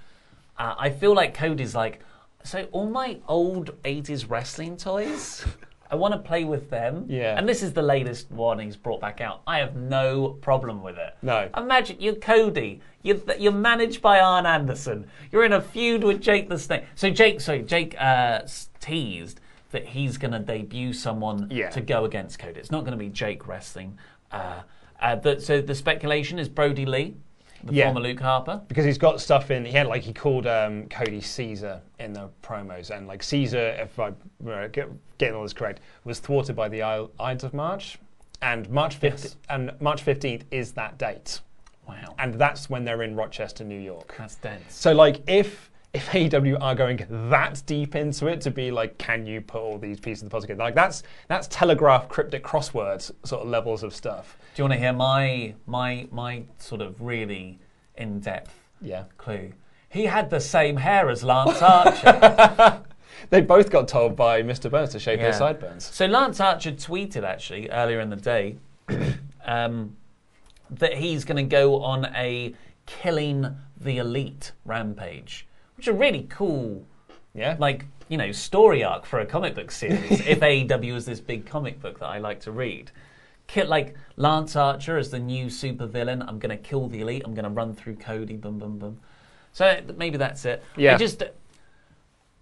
uh, I feel like Cody's like, so all my old 80s wrestling toys. I want to play with them. Yeah. And this is the latest one he's brought back out. I have no problem with it. No. Imagine you're Cody. You're, you're managed by Arn Anderson. You're in a feud with Jake the Snake. So Jake, sorry, Jake uh, teased that he's going to debut someone Yeah. to go against Cody. It's not going to be Jake wrestling. Uh, uh, so the speculation is Brodie Lee, the Yeah. former Luke Harper. because he's got stuff in. He had like he called um, Cody Caesar in the promos, and like Caesar, if I uh, get, getting all this correct, was thwarted by the Isle- Ides of March, and March fifth and March fifteenth is that date. Wow. And that's when they're in Rochester, New York. That's dense. So like if if AEW are going that deep into it to be like, can you put all these pieces of the puzzle together? Like that's that's telegraph cryptic crosswords sort of levels of stuff. Do you want to hear my my my sort of really in depth Yeah. clue? He had the same hair as Lance Archer. They both got told by Mr. Burns to shave their sideburns. So Lance Archer tweeted actually earlier in the day um, that he's going to go on a killing the elite rampage, which is a really cool, yeah, like you know, story arc for a comic book series. if AEW is this big comic book that I like to read. Kill, like Lance Archer as the new super villain. I'm going to kill the elite. I'm going to run through Cody. Boom, boom, boom. So maybe that's it. Yeah. I just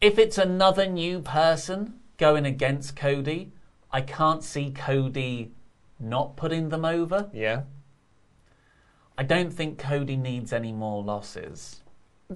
if it's another new person going against Cody, I can't see Cody not putting them over. Yeah. I don't think Cody needs any more losses.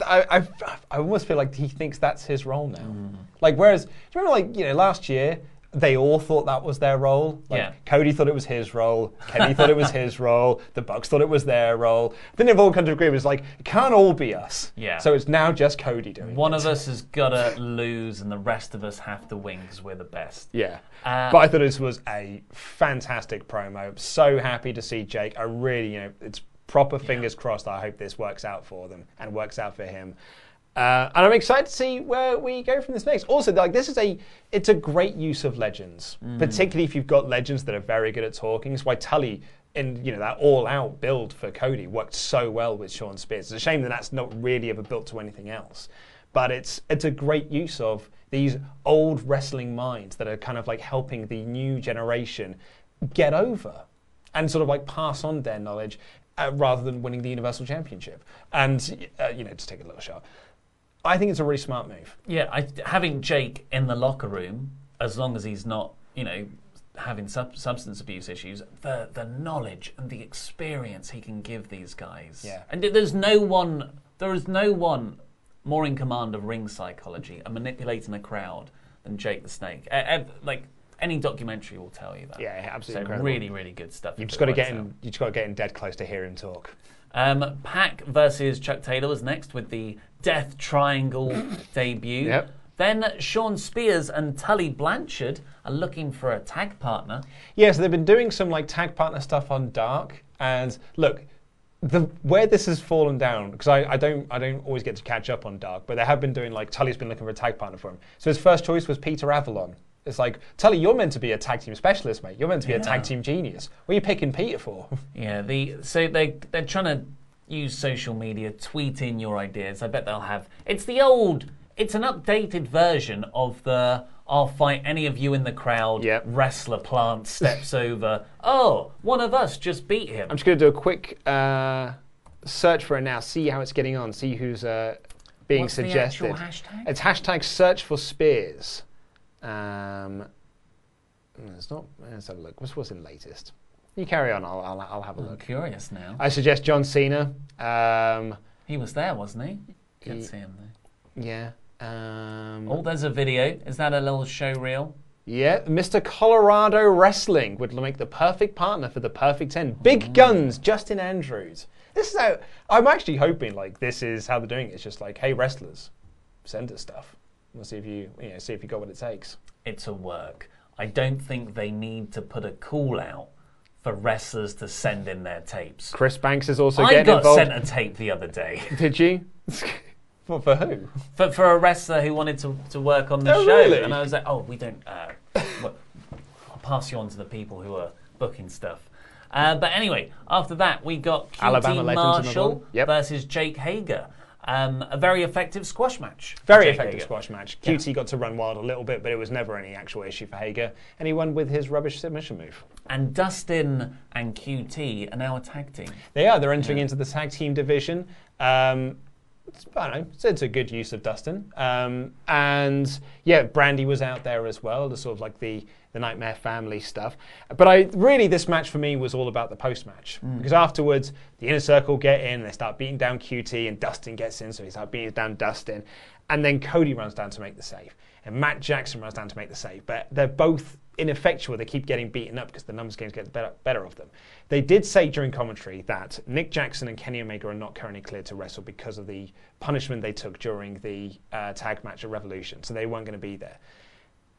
I, I, I almost feel like he thinks that's his role now. Mm. Like, whereas, do you remember, like, you know, last year, they all thought that was their role. Like, Yeah. Cody thought it was his role. Kenny thought it was his role. The Bucks thought it was their role. Then they've all come to agree. It was like, it can't all be us. Yeah. So it's now just Cody doing One it. of us has got to lose, and the rest of us have to win because we're the best. Yeah. Uh, but I thought this was a fantastic promo. So happy to see Jake. I really, you know, it's proper fingers crossed. I hope this works out for them and works out for him. Uh, and I'm excited to see where we go from this next. Also, like this is a, it's a great use of legends, Mm. particularly if you've got legends that are very good at talking. It's why Tully and you know that all-out build for Cody worked so well with Shawn Spears. It's a shame that that's not really ever built to anything else, but it's it's a great use of these old wrestling minds that are kind of like helping the new generation get over and sort of like pass on their knowledge uh, rather than winning the Universal Championship. And uh, you know, to take a little shot, I think it's a really smart move. Yeah, I, having Jake in the locker room, as long as he's not, you know, having sub- substance abuse issues, the the knowledge and the experience he can give these guys. Yeah. And there's no one, there is no one more in command of ring psychology and manipulating a crowd than Jake the Snake. Uh, uh, like any documentary will tell you that. Yeah, absolutely So incredible. really, really good stuff. You've just got to get in. You just got to get in dead close to hear him talk. Um, Pac versus Chuck Taylor was next with the Death Triangle debut. Yep. Then Shawn Spears and Tully Blanchard are looking for a tag partner. Yeah, so they've been doing some like tag partner stuff on Dark, and look, the where this has fallen down because I, I don't I don't always get to catch up on Dark, but they have been doing like Tully's been looking for a tag partner for him. So his first choice was Peter Avalon. It's like Tully, you're meant to be a tag team specialist, mate. You're meant to be a tag team genius. What are you picking Peter for? Yeah, the so they they're trying to use social media, tweet in your ideas. I bet they'll have. It's the old. It's an updated version of the. I'll fight any of you in the crowd. Wrestler plant steps over. Oh, one of us just beat him. I'm just going to do a quick uh, search for it now. See how it's getting on. See who's uh, being What's the suggested. actual hashtag? It's hashtag search for spears. Um, it's not. Let's have a look. What's what's in latest? You carry on. I'll I'll, I'll have a I'm look. curious now. I suggest John Cena. Um, He was there, wasn't he? Can't see him there. yeah. Um, Oh, there's a video. Is that a little show reel? Yeah, Mr. Colorado Wrestling would make the perfect partner for the perfect 10. Big guns, Justin Andrews. This is how I'm actually hoping like this is how they're doing it. It's just like, hey wrestlers, send us stuff. We'll see if you you know, see if you got what it takes. It's a work. I don't think they need to put a call out for wrestlers to send in their tapes. Chris Banks is also I getting got involved. sent a tape the other day. Did you? for, for who? For, for a wrestler who wanted to, to work on the Oh, show. really? And I was like, oh, we don't. Uh, well, I'll pass you on to the people who are booking stuff. Uh, but anyway, after that, we got QT Alabama Marshall. Yep. versus Jake Hager. Um, a very effective squash match. Very effective Hager. squash match. Yeah. QT got to run wild a little bit, but it was never any actual issue for Hager, and he won with his rubbish submission move. And Dustin and QT are now a tag team. They are. They're entering into the tag team division. Um, I don't know. It's, it's a good use of Dustin. Um, and yeah, Brandi was out there as well, the sort of like the the Nightmare Family stuff. But I really, this match for me was all about the post match Mm. because afterwards the inner circle get in, they start beating down QT, and Dustin gets in, so he starts beating down Dustin, and then Cody runs down to make the save, and Matt Jackson runs down to make the save. But they're both ineffectual. They keep getting beaten up because the numbers games get better, better of them. They did say during commentary that Nick Jackson and Kenny Omega are not currently cleared to wrestle because of the punishment they took during the uh, tag match at Revolution, so they weren't going to be there.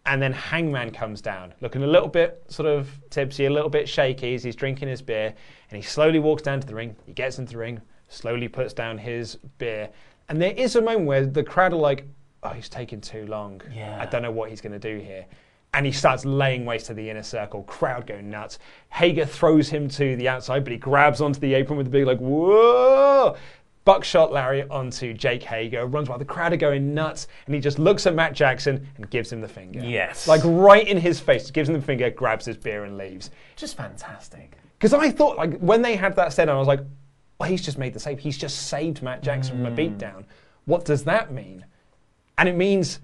And then Hangman comes down, looking a little bit sort of tipsy, a little bit shaky as he's drinking his beer, and he slowly walks down to the ring. He gets into the ring, slowly puts down his beer, and there is a moment where the crowd are like, "Oh, he's taking too long. Yeah. I don't know what he's going to do here." And he starts laying waste to the inner circle. Crowd go nuts. Hager throws him to the outside, but he grabs onto the apron with a big like, "Whoa!" Buckshot Lariat onto Jake Hager, runs while the crowd are going nuts, and he just looks at Matt Jackson and gives him the finger. Yes. Like right in his face, gives him the finger, grabs his beer and leaves. Just fantastic. Because I thought, like, when they had that said, I was like, well, he's just made the save. He's just saved Matt Jackson from a Mm. beatdown. What does that mean? And it means,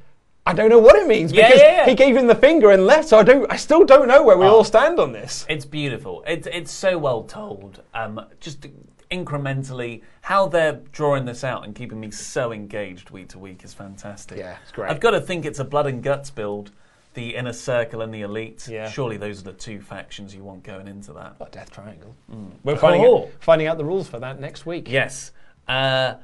I don't know what it means Yeah, because yeah, yeah. he gave him the finger and left. So I don't, I still don't know where we all stand on this. It's beautiful. It's it's so well told. Um, just incrementally, how they're drawing this out and keeping me so engaged week to week is fantastic. Yeah, it's great. I've got to think it's a blood and guts build. The inner circle and the elite. Yeah. Surely those are the two factions you want going into that. Oh, Death Triangle. We're finding, Oh. out, finding out the rules for that next week. Yes. Uh,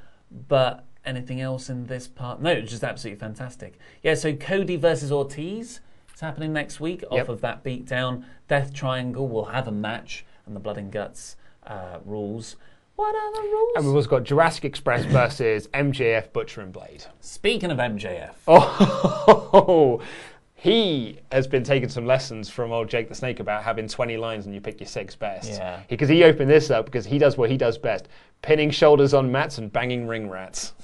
but anything else in this part? No, it's just absolutely fantastic. Yeah, so Cody versus Ortiz is happening next week Yep. off of that beatdown. Death Triangle will have a match and the Blood and Guts uh, rules. What are the rules? And we've also got Jurassic Express versus MJF Butcher and Blade. Speaking of MJF, Oh, he has been taking some lessons from old Jake the Snake about having 20 lines and you pick your six best. Yeah. Because he opened this up because he does what he does best pinning shoulders on mats and banging ring rats.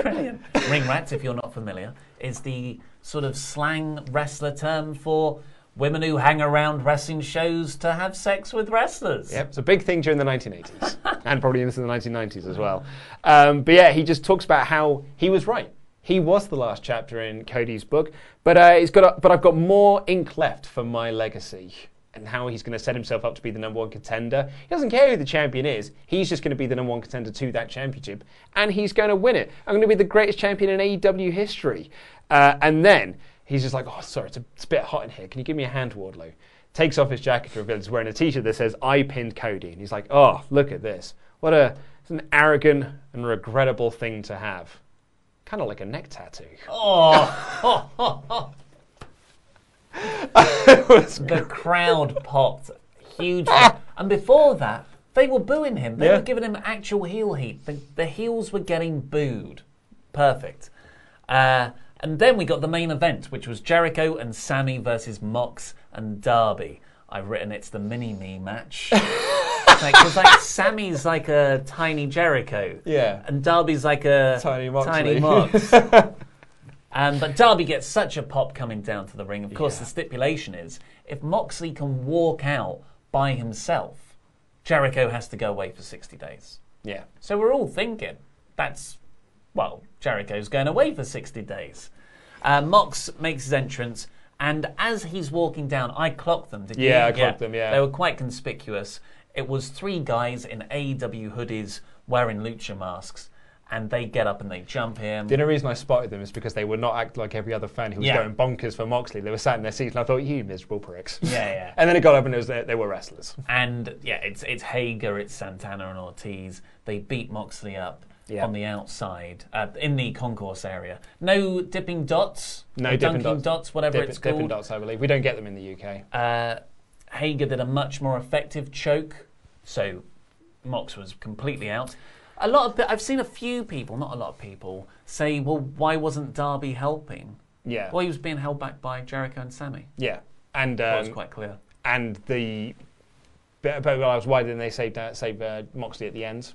Brilliant. Ring rats, if you're not familiar, is the sort of slang wrestler term for women who hang around wrestling shows to have sex with wrestlers. Yep, it's a big thing during the 1980s and probably into the 1990s as well. Um, but yeah, he just talks about how he was right. He was the last chapter in Cody's book, but uh, he's got. A, but I've got more ink left for my legacy and how he's going to set himself up to be the number one contender. He doesn't care who the champion is. He's just going to be the number one contender to that championship, and he's going to win it. I'm going to be the greatest champion in AEW history. Uh, and then he's just like, oh, sorry, it's a, it's a bit hot in here. Can you give me a hand, Wardlow? Takes off his jacket to reveal he's wearing a t-shirt that says "I pinned Cody," and he's like, "Oh, look at this! What a it's an arrogant and regrettable thing to have." Kind of like a neck tattoo. Oh, the crowd popped huge, and before that, they were booing him. They Yeah. were giving him actual heel heat. The, the heels were getting booed. Perfect. Uh, and then we got the main event, which was Jericho and Sammy versus Mox and Darby. I've written it's the mini me match. Because like, Sammy's like a tiny Jericho. Yeah. And Darby's like a Tiny Moxley. Tiny Mox. Um, but Darby gets such a pop coming down to the ring. Of course, the stipulation is if Moxley can walk out by himself, Jericho has to go away for 60 days. Yeah. So we're all thinking that's, well, Jericho's going away for 60 days. Uh, Mox makes his entrance, and as he's walking down, I clocked them. Did you? Yeah, I clocked them, yeah. They were quite conspicuous. It was three guys in AEW hoodies wearing lucha masks, and they get up and they jump him. The only reason I spotted them is because they were not act like every other fan who was Yeah. going bonkers for Moxley. They were sat in their seats, and I thought, "You miserable pricks." Yeah, yeah. and then it got up, and it was they, they were wrestlers. And yeah, it's it's Hager, it's Santana and Ortiz. They beat Moxley up Yeah. on the outside uh, in the concourse area. No dipping dots. No or Dippin' dunking Dots. whatever Dip- it's called. Dots, I believe. We don't get them in the UK. Uh, Hager did a much more effective choke, so Mox was completely out. A lot of I've seen a few people, not a lot of people, say, "Well, why wasn't Darby helping?" Yeah. Well, he was being held back by Jericho and Sammy. Yeah, and That was um, quite clear. And the but, but I was why didn't they save that, save uh, Moxley at the end?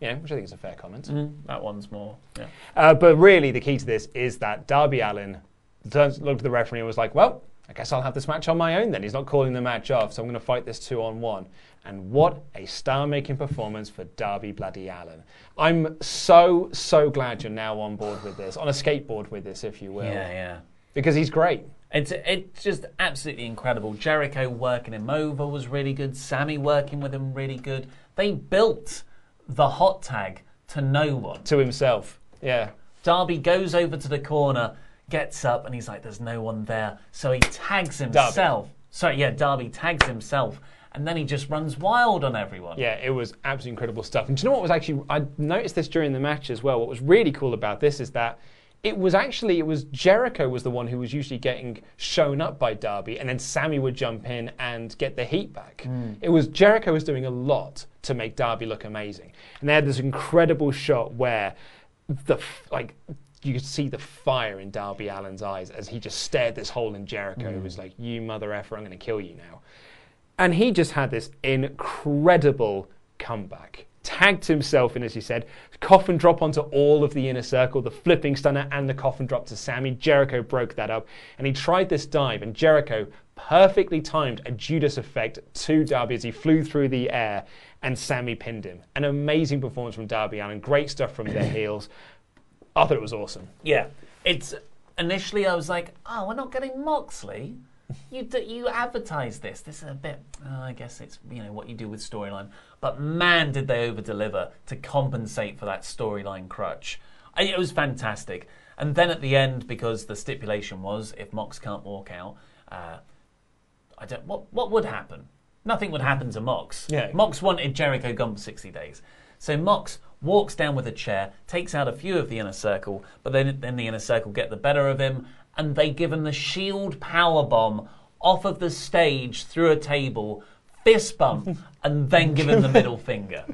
Yeah, which I think is a fair comment. Mm, that one's more. Yeah. Uh, but really, the key to this is that Darby Allin turns, looked at the referee and was like, "Well, I guess I'll have this match on my own then. He's not calling the match off, so I'm going to fight this two on one." And what a star-making performance for Darby Bloody Allin! I'm so so glad you're now on board with this, on a skateboard with this, if you will. Yeah, yeah. Because he's great. It's it's just absolutely incredible. Jericho working him over was really good. Sammy working with him really good. They built the hot tag to no one. To himself. Yeah. Darby goes over to the corner, gets up and he's like, "There's no one there," so he tags himself. Sorry, yeah, Darby tags himself, and then he just runs wild on everyone. Yeah, it was absolutely incredible stuff. And do you know what was actually? I noticed this during the match as well. What was really cool about this is that it was actually it was Jericho was the one who was usually getting shown up by Darby, and then Sammy would jump in and get the heat back. Mm. It was Jericho was doing a lot to make Darby look amazing, and they had this incredible shot where the like you could see the fire in Darby Allin's eyes as he just stared this hole in Jericho. It Mm. was like, "You mother effer, I'm going to kill you now." And he just had this incredible comeback. Tagged himself in, as he said, coffin drop onto all of the inner circle, the flipping stunner and the coffin drop to Sammy. Jericho broke that up, and he tried this dive, and Jericho perfectly timed a Judas effect to Darby as he flew through the air, and Sammy pinned him. An amazing performance from Darby Allin. Great stuff from their heels. I thought it was awesome. Yeah, it's initially I was like, oh, we're not getting Moxley. You d- you advertise this. This is a bit. Uh, I guess it's you know what you do with storyline. But man, did they over deliver to compensate for that storyline crutch. I, it was fantastic. And then at the end, because the stipulation was if Mox can't walk out, uh, I don't. What what would happen? Nothing would happen to Mox. Yeah. Mox wanted Jericho gone for 60 days. So Mox walks down with a chair, takes out a few of the inner circle, but then, then the inner circle get the better of him, and they give him the shield power bomb off of the stage through a table, fist bump, and then give him the middle finger.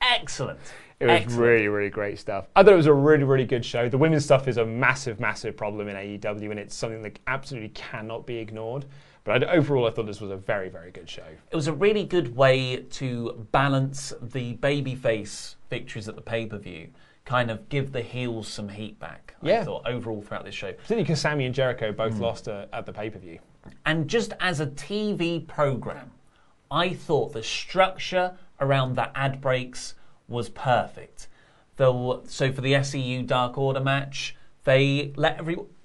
Excellent. It was Excellent. really, really great stuff. I thought it was a really, really good show. The women's stuff is a massive, massive problem in AEW, and it's something that absolutely cannot be ignored. But I, overall, I thought this was a very, very good show. It was a really good way to balance the babyface victories at the pay per view, kind of give the heels some heat back. I Yeah. thought overall throughout this show. Particularly because Sammy and Jericho both Mm. lost uh, at the pay per view. And just as a TV program, I thought the structure around the ad breaks was perfect. The, so for the SCU Dark Order match, they let every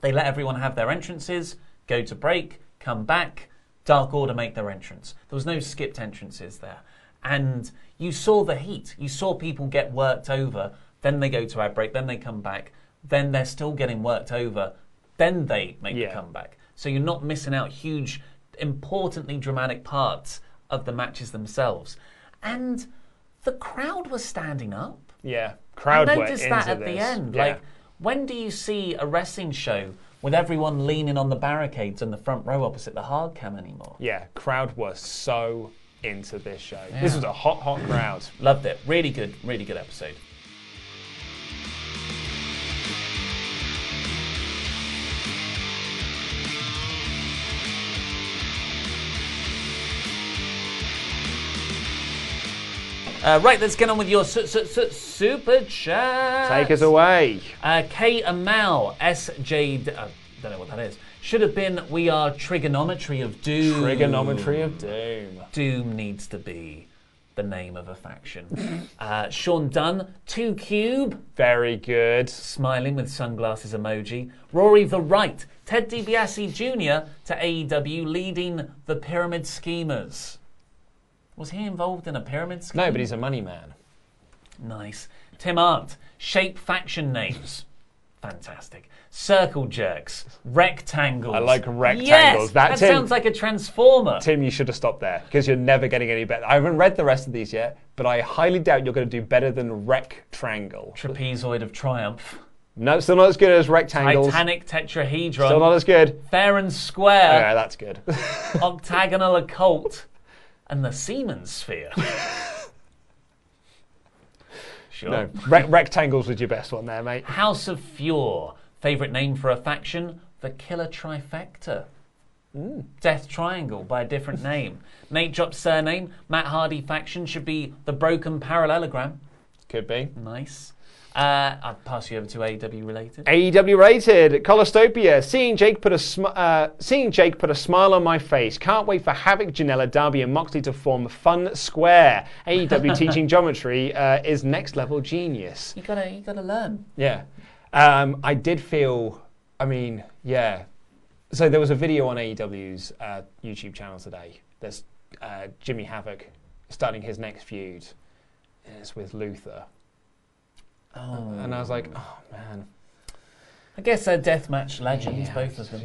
they let everyone have their entrances, go to break, come back, Dark Order make their entrance. There was no skipped entrances there. And you saw the heat. You saw people get worked over, then they go to ad break, then they come back, then they're still getting worked over, then they make the comeback. So you're not missing out huge, importantly dramatic parts of the matches themselves. And the crowd was standing up. Yeah, crowd I noticed into that at this. the end. Yeah. Like, when do you see a wrestling show with everyone leaning on the barricades in the front row opposite the hard cam anymore? Yeah, crowd were so into this show. Yeah. This was a hot, hot crowd. Loved it. Really good, really good episode. Uh, right, let's get on with your su- su- su- super chat. Take us away. Uh, K and Mal, SJ, don't know what that is. Should have been We Are Trigonometry of Doom. Trigonometry of Doom. Doom needs to be the name of a faction. uh, Sean Dunn, 2 Cube. Very good. Smiling with sunglasses emoji. Rory the Right, Ted DiBiase Jr. to AEW leading the Pyramid Schemers. Was he involved in a pyramid scheme? No, but he's a money man. Nice. Tim Arndt, shape faction names. Fantastic. Circle jerks, rectangles. I like rectangles. Yes, That, that, Tim- sounds like a transformer. Tim, you should have stopped there because you're never getting any better. I haven't read the rest of these yet, but I highly doubt you're going to do better than rectangle. Trapezoid of triumph. No, still not as good as rectangles. Titanic tetrahedron. Still not as good. Fair and square. Yeah, that's good. octagonal occult. And the Siemens sphere. sure. No, Re- rectangles was your best one there, mate. House of Fury. Favourite name for a faction? The Killer Trifecta. Death Triangle by a different name. Nate Drop's surname, Matt Hardy faction should be the Broken Parallelogram. Could be. Nice. Uh, I'll pass you over to AEW related. AEW rated Colostopia. Seeing Jake put a sm- uh, seeing Jake put a smile on my face. Can't wait for Havoc, Janela, Darby, and Moxley to form Fun Square. AEW teaching geometry uh, is next level genius. You gotta, you gotta learn. Yeah. Um, I did feel, I mean, yeah. So there was a video on AEW's uh, YouTube channel today. There's uh, Jimmy Havoc starting his next feud. And it's with Luther. Oh. And I was like, oh man. I guess they're deathmatch legends, both of them.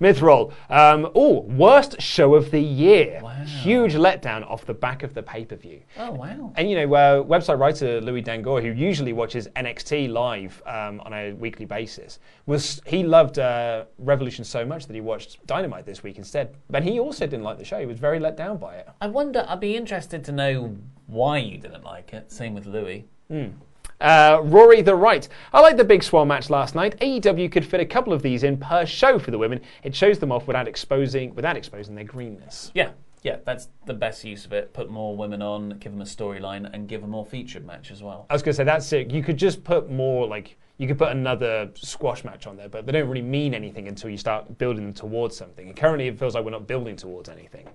Mythrol. Um, oh, worst show of the year. Huge letdown off the back of the pay per view. Oh wow! And you know, uh, website writer Louis Dangoor, who usually watches NXT live um, on a weekly basis, was he loved uh, Revolution so much that he watched Dynamite this week instead. But he also didn't like the show. He was very let down by it. I wonder. I'd be interested to know why you didn't like it. Same with Louis. Mm. Uh, Rory the Right. I like the Big Swole match last night. AEW could fit a couple of these in per show for the women. It shows them off without exposing without exposing their greenness. Yeah, yeah, that's the best use of it. Put more women on, give them a storyline, and give a more featured match as well. I was going to say that's it. You could just put more like you could put another squash match on there, but they don't really mean anything until you start building them towards something. And currently, it feels like we're not building towards anything.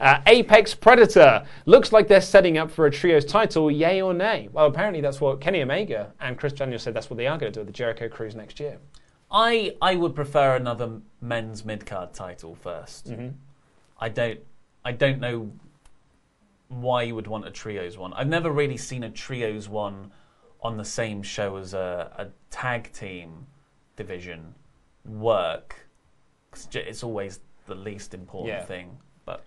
Uh, Apex Predator looks like they're setting up for a trios title, yay or nay? Well, apparently that's what Kenny Omega and Chris Daniels said. That's what they are going to do at the Jericho Cruise next year. I I would prefer another men's mid card title 1st Mhm. I don't I don't know why you would want a trios one. I've never really seen a trios one on the same show as a, a tag team division work. 'Cause j- It's always the least important Yeah. thing, but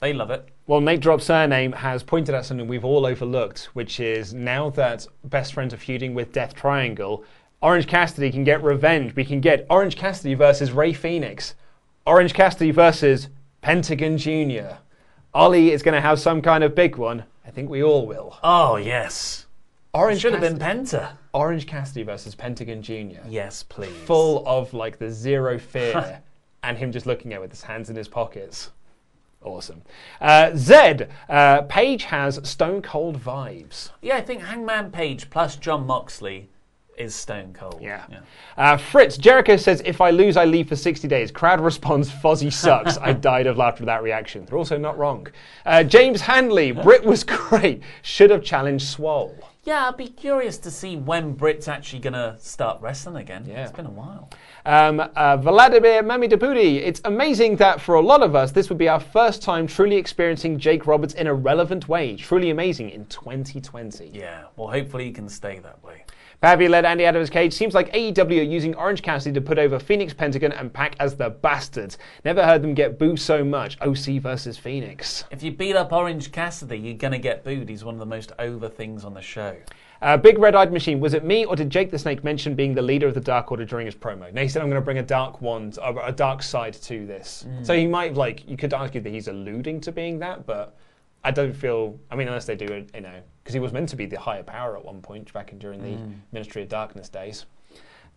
they love it. Well, Nate Drop Surname has pointed out something we've all overlooked, which is now that best friends are feuding with Death Triangle, Orange Cassidy can get revenge. We can get Orange Cassidy versus Rey Fenix, Orange Cassidy versus Pentagon Jr. Ollie is going to have some kind of big one. I think we all will. Oh yes, Orange should have been Penta. Orange Cassidy versus Pentagon Jr. Yes, please. Full of like the zero fear and him just looking at it with his hands in his pockets. Awesome. Uh, Zed, uh, Page has Stone Cold vibes. Yeah, I think Hangman Page plus Jon Moxley is Stone Cold. Yeah. Uh, Fritz, Jericho says, if I lose, I leave for 60 days. Crowd responds, Fozzy sucks. I died of laughter at that reaction. They're also not wrong. Uh, James Hanley, Britt was great. Should have challenged Swole. Yeah, I'd be curious to see when Britt's actually going to start wrestling again. Yeah. It's been a while. Um, uh, Vladimir Mamidapudi, it's amazing that for a lot of us, this would be our first time truly experiencing Jake Roberts in a relevant way. Truly amazing in 2020. Yeah, well, hopefully he can stay that way. Babby led Andy Adams Cage. Seems like AEW are using Orange Cassidy to put over Fenix Pentagon and Pac as the bastards. Never heard them get booed so much. OC versus Fenix. If you beat up Orange Cassidy, you're going to get booed. He's one of the most over things on the show. Uh, Big Red Eyed Machine, was it me or did Jake the Snake mention being the leader of the Dark Order during his promo? No, he said, I'm going to bring a dark wand, a, a dark side to this. Mm. So he might, like, you could argue that he's alluding to being that, but I don't feel, I mean, unless they do it, you know, because he was meant to be the higher power at one point back in during the Mm. Ministry of Darkness days,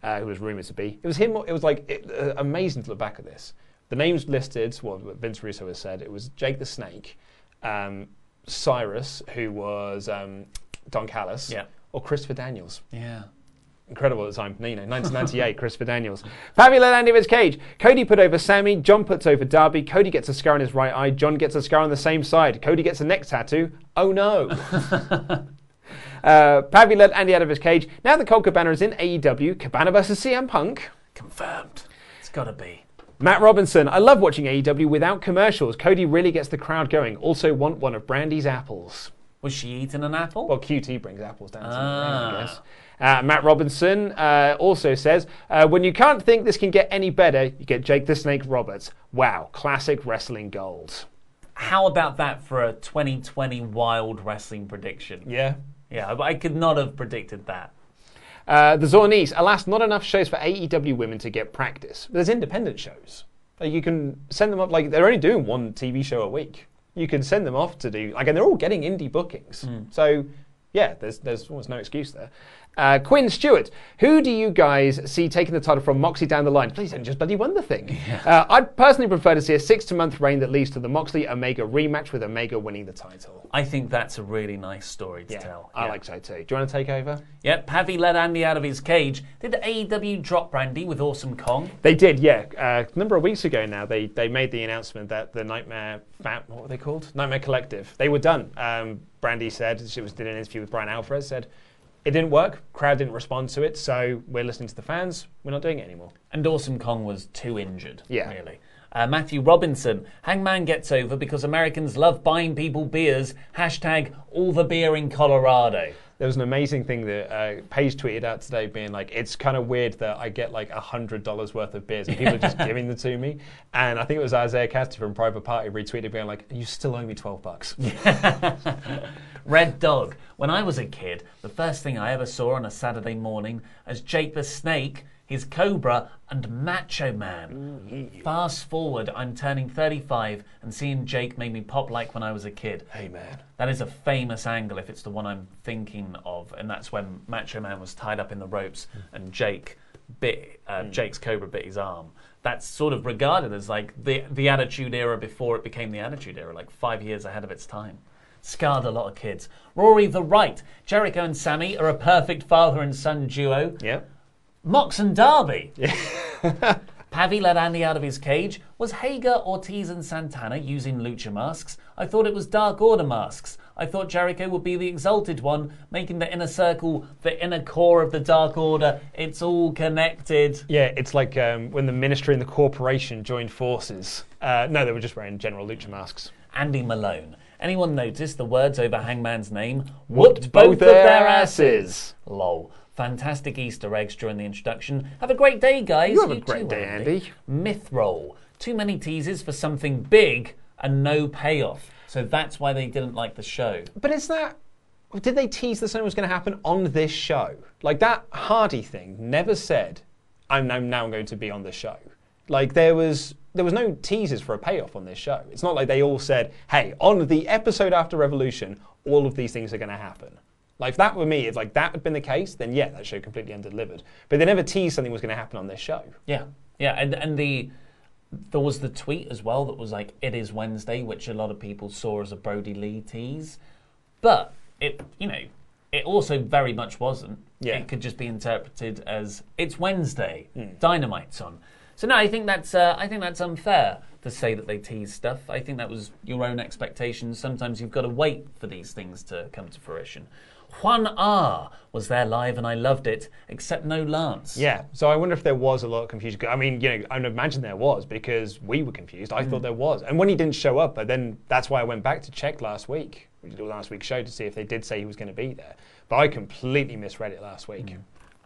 uh, who was rumored to be. It was him, it was like it, uh, amazing to look back at this. The names listed, well, what Vince Russo has said, it was Jake the Snake, um, Cyrus, who was um, Don Callis, Yeah. or Christopher Daniels. Yeah. Incredible at the time, you know, 1998, Christopher Daniels. Andy Vince Cage. Cody put over Sammy. Jon puts over Darby. Cody gets a scar on his right eye. Jon gets a scar on the same side. Cody gets a neck tattoo. Oh no. uh, Pavi led Andy out of his cage. Now the Colt Cabana is in AEW, Cabana versus CM Punk. Confirmed. It's got to be. Matt Robinson, I love watching AEW without commercials. Cody really gets the crowd going. Also want one of Brandi's apples. Was she eating an apple? Well, QT brings apples down to the ring, Ah. I guess. Uh, Matt Robinson uh, also says, uh, when you can't think this can get any better, you get Jake the Snake Roberts. Wow, classic wrestling gold. How about that for a 2020 wild wrestling prediction? Yeah. Yeah, but I could not have predicted that. Uh, the Zornese, alas, not enough shows for AEW women to get practice. There's independent shows. Like you can send them up, like they're only doing one TV show a week. You can send them off to do, like, and they're all getting indie bookings. So, yeah, there's, there's almost no excuse there. Uh, Quinn Stewart, who do you guys see taking the title from Moxley down the line? Please don't just bloody win the thing. Uh, I'd personally prefer to see a six to month reign that leads to the Moxley Omega rematch with Omega winning the title. I think that's a really nice story to Yeah, tell. I like so too. Do you want to take over? Yep, Pavi let Andy out of his cage. Did AEW drop Brandi with Awesome Kong? They did, yeah. Uh, a number of weeks ago now, they, they made the announcement that the Nightmare Fam- what were they called? Nightmare Collective. They were done. Um, Brandi said she was did an interview with Brian Alvarez. Said it didn't work. Crowd didn't respond to it. So we're listening to the fans. We're not doing it anymore. And Awesome Kong was too injured, Yeah. really. Uh, Matthew Robinson, Hangman gets over because Americans love buying people beers. Hashtag all the beer in Colorado. There was an amazing thing that uh, Page tweeted out today, being like, "It's kind of weird that I get like hundred dollars worth of beers and people are just giving them to me." And I think it was Isiah Kassidy from Private Party retweeted, being like, "You still owe me twelve bucks." Red Dog. When I was a kid, the first thing I ever saw on a Saturday morning as Jake the Snake, his Cobra, and Macho Man. Fast forward, I'm turning 35, and seeing Jake made me pop like when I was a kid. Hey man. That is a famous angle if it's the one I'm thinking of, and that's when Macho Man was tied up in the ropes and Jake bit uh, Jake's Cobra bit his arm. That's sort of regarded as like the the Attitude Era before it became the Attitude Era, like five years ahead of its time. Scarred a lot of kids. Rory the Right, Jericho and Sammy are a perfect father and son duo. Yep. Mox and Darby. Yeah. Pavi let Andy out of his cage. Was Hager, Ortiz, and Santana using lucha masks? I thought it was Dark Order masks. I thought Jericho would be the exalted one, making the inner circle the inner core of the Dark Order. It's all connected. Yeah, it's like um, when the ministry and the corporation joined forces. Uh, no, they were just wearing general lucha masks. Andy Malone. Anyone notice the words over Hangman's name? Whooped both, of their asses. Lol. Fantastic Easter eggs during the introduction. Have a great day, guys. You have a great day, Andy. Myth roll. Too many teases for something big and no payoff. So that's why they didn't like the show. But is that. Did they tease that something was going to happen on this show? Like that Hardy thing never said, I'm now going to be on the show. Like there was there was no teasers for a payoff on this show. It's not like they all said, "Hey, on the episode after Revolution, all of these things are going to happen." Like if that were me, if like that had been the case, then yeah, that show completely undelivered. But they never teased something was going to happen on this show. Yeah, yeah, and and the there was the tweet as well that was like "It is Wednesday," which a lot of people saw as a Brodie Lee tease, but it you know it also very much wasn't. Yeah. It could just be interpreted as "It's Wednesday, hmm. Dynamite's on." So no, I think that's uh, I think that's unfair to say that they tease stuff. I think that was your own expectations. Sometimes you've got to wait for these things to come to fruition. Juan R was there live and I loved it, except no Lance. Yeah, so I wonder if there was a lot of confusion. I mean, you know, I imagine there was because we were confused. I thought there was, and when he didn't show up, but then that's why I went back to check last week, we did last week's show to see if they did say he was going to be there. But I completely misread it last week.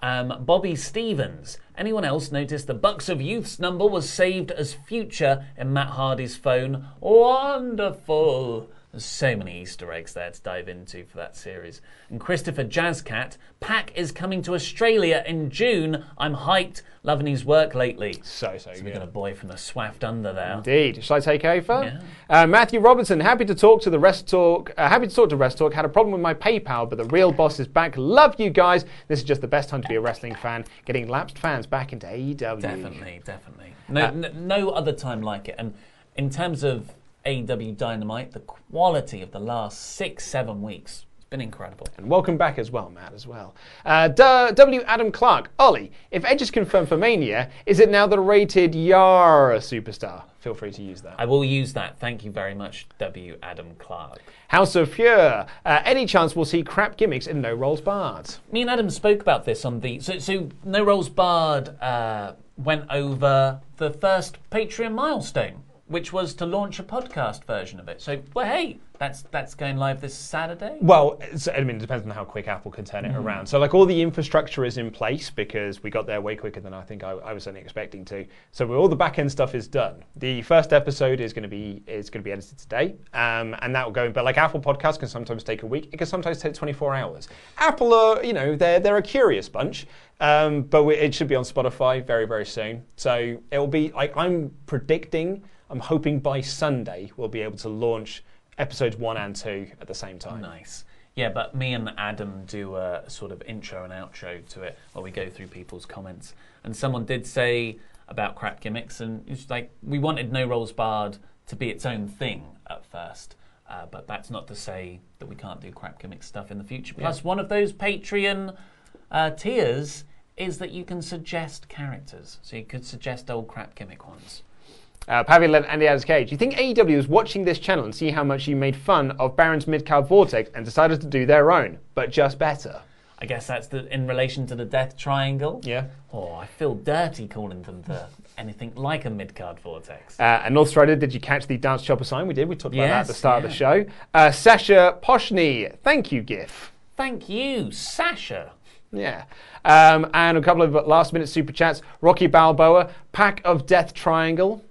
Um, Bobby Stevens. Anyone else notice the Bucks of Youth's number was saved as future in Matt Hardy's phone? Wonderful. There's so many Easter eggs there to dive into for that series. And Christopher Jazzcat, Pac is coming to Australia in June. I'm hyped, loving his work lately. So, so, We good. got a boy from the Swaft under there. Indeed. Shall I take over? Uh, Matthew Robinson, happy to talk to the Wrestle Talk. Uh, happy to talk to Wrestle Talk. Had a problem with my PayPal, but the real boss is back. Love you guys. This is just the best time to be a wrestling fan. Getting lapsed fans back into AEW. Definitely, definitely. No, n- no other time like it. And in terms of AEW Dynamite, the quality of the last six, seven weeks, it's been incredible. And welcome back as well, Matt, as well. Uh, W. Adam Clark. Ollie, if Edge is confirmed for Mania, is it now the rated Yara superstar? Feel free to use that. I will use that. Thank you very much, W. Adam Clark. House of Fury. Uh, any chance we'll see crap gimmicks in No Rolls Barred? Me and Adam spoke about this on the. So, so No Rolls Barred uh, went over the first Patreon milestone, which was to launch a podcast version of it. So, well, hey, that's that's going live this Saturday. Well, I mean, it depends on how quick Apple can turn it Mhm. around. So, like, all the infrastructure is in place because we got there way quicker than I think I, I was certainly expecting to. So, all the back end stuff is done. The first episode is going to be is going to be edited today, um, and that will go. In but like Apple Podcasts can sometimes take a week. It can sometimes take 24 hours. Apple are, you know, they're they're a curious bunch. Um, but we, it should be on Spotify very very soon. So it will be like I'm predicting. I'm hoping by Sunday we'll be able to launch episodes one and two at the same time. Nice. Yeah, but me and Adam do a sort of intro and outro to it where we go through people's comments. And someone did say about crap gimmicks, and it's like we wanted No Rolls Barred to be its own thing at first. Uh, but that's not to say that we can't do crap gimmick stuff in the future. Yeah. Plus, one of those Patreon uh, tiers is that you can suggest characters. So you could suggest old crap gimmick ones. Uh, Pavi led Andy his cage. Do you think AEW is watching this channel and see how much you made fun of Baron's midcard vortex and decided to do their own, but just better? I guess that's the, in relation to the Death Triangle. Yeah. Oh, I feel dirty calling them the anything like a mid-card vortex. Uh, and North Strider, did you catch the dance chopper sign? We did. We talked about that at the Yes, start of the show. Uh, Sasha Poshny, thank you, GIF. Thank you, Sasha. Yeah. Um, and a couple of last minute super chats. Rocky Balboa, Pac of Death Triangle.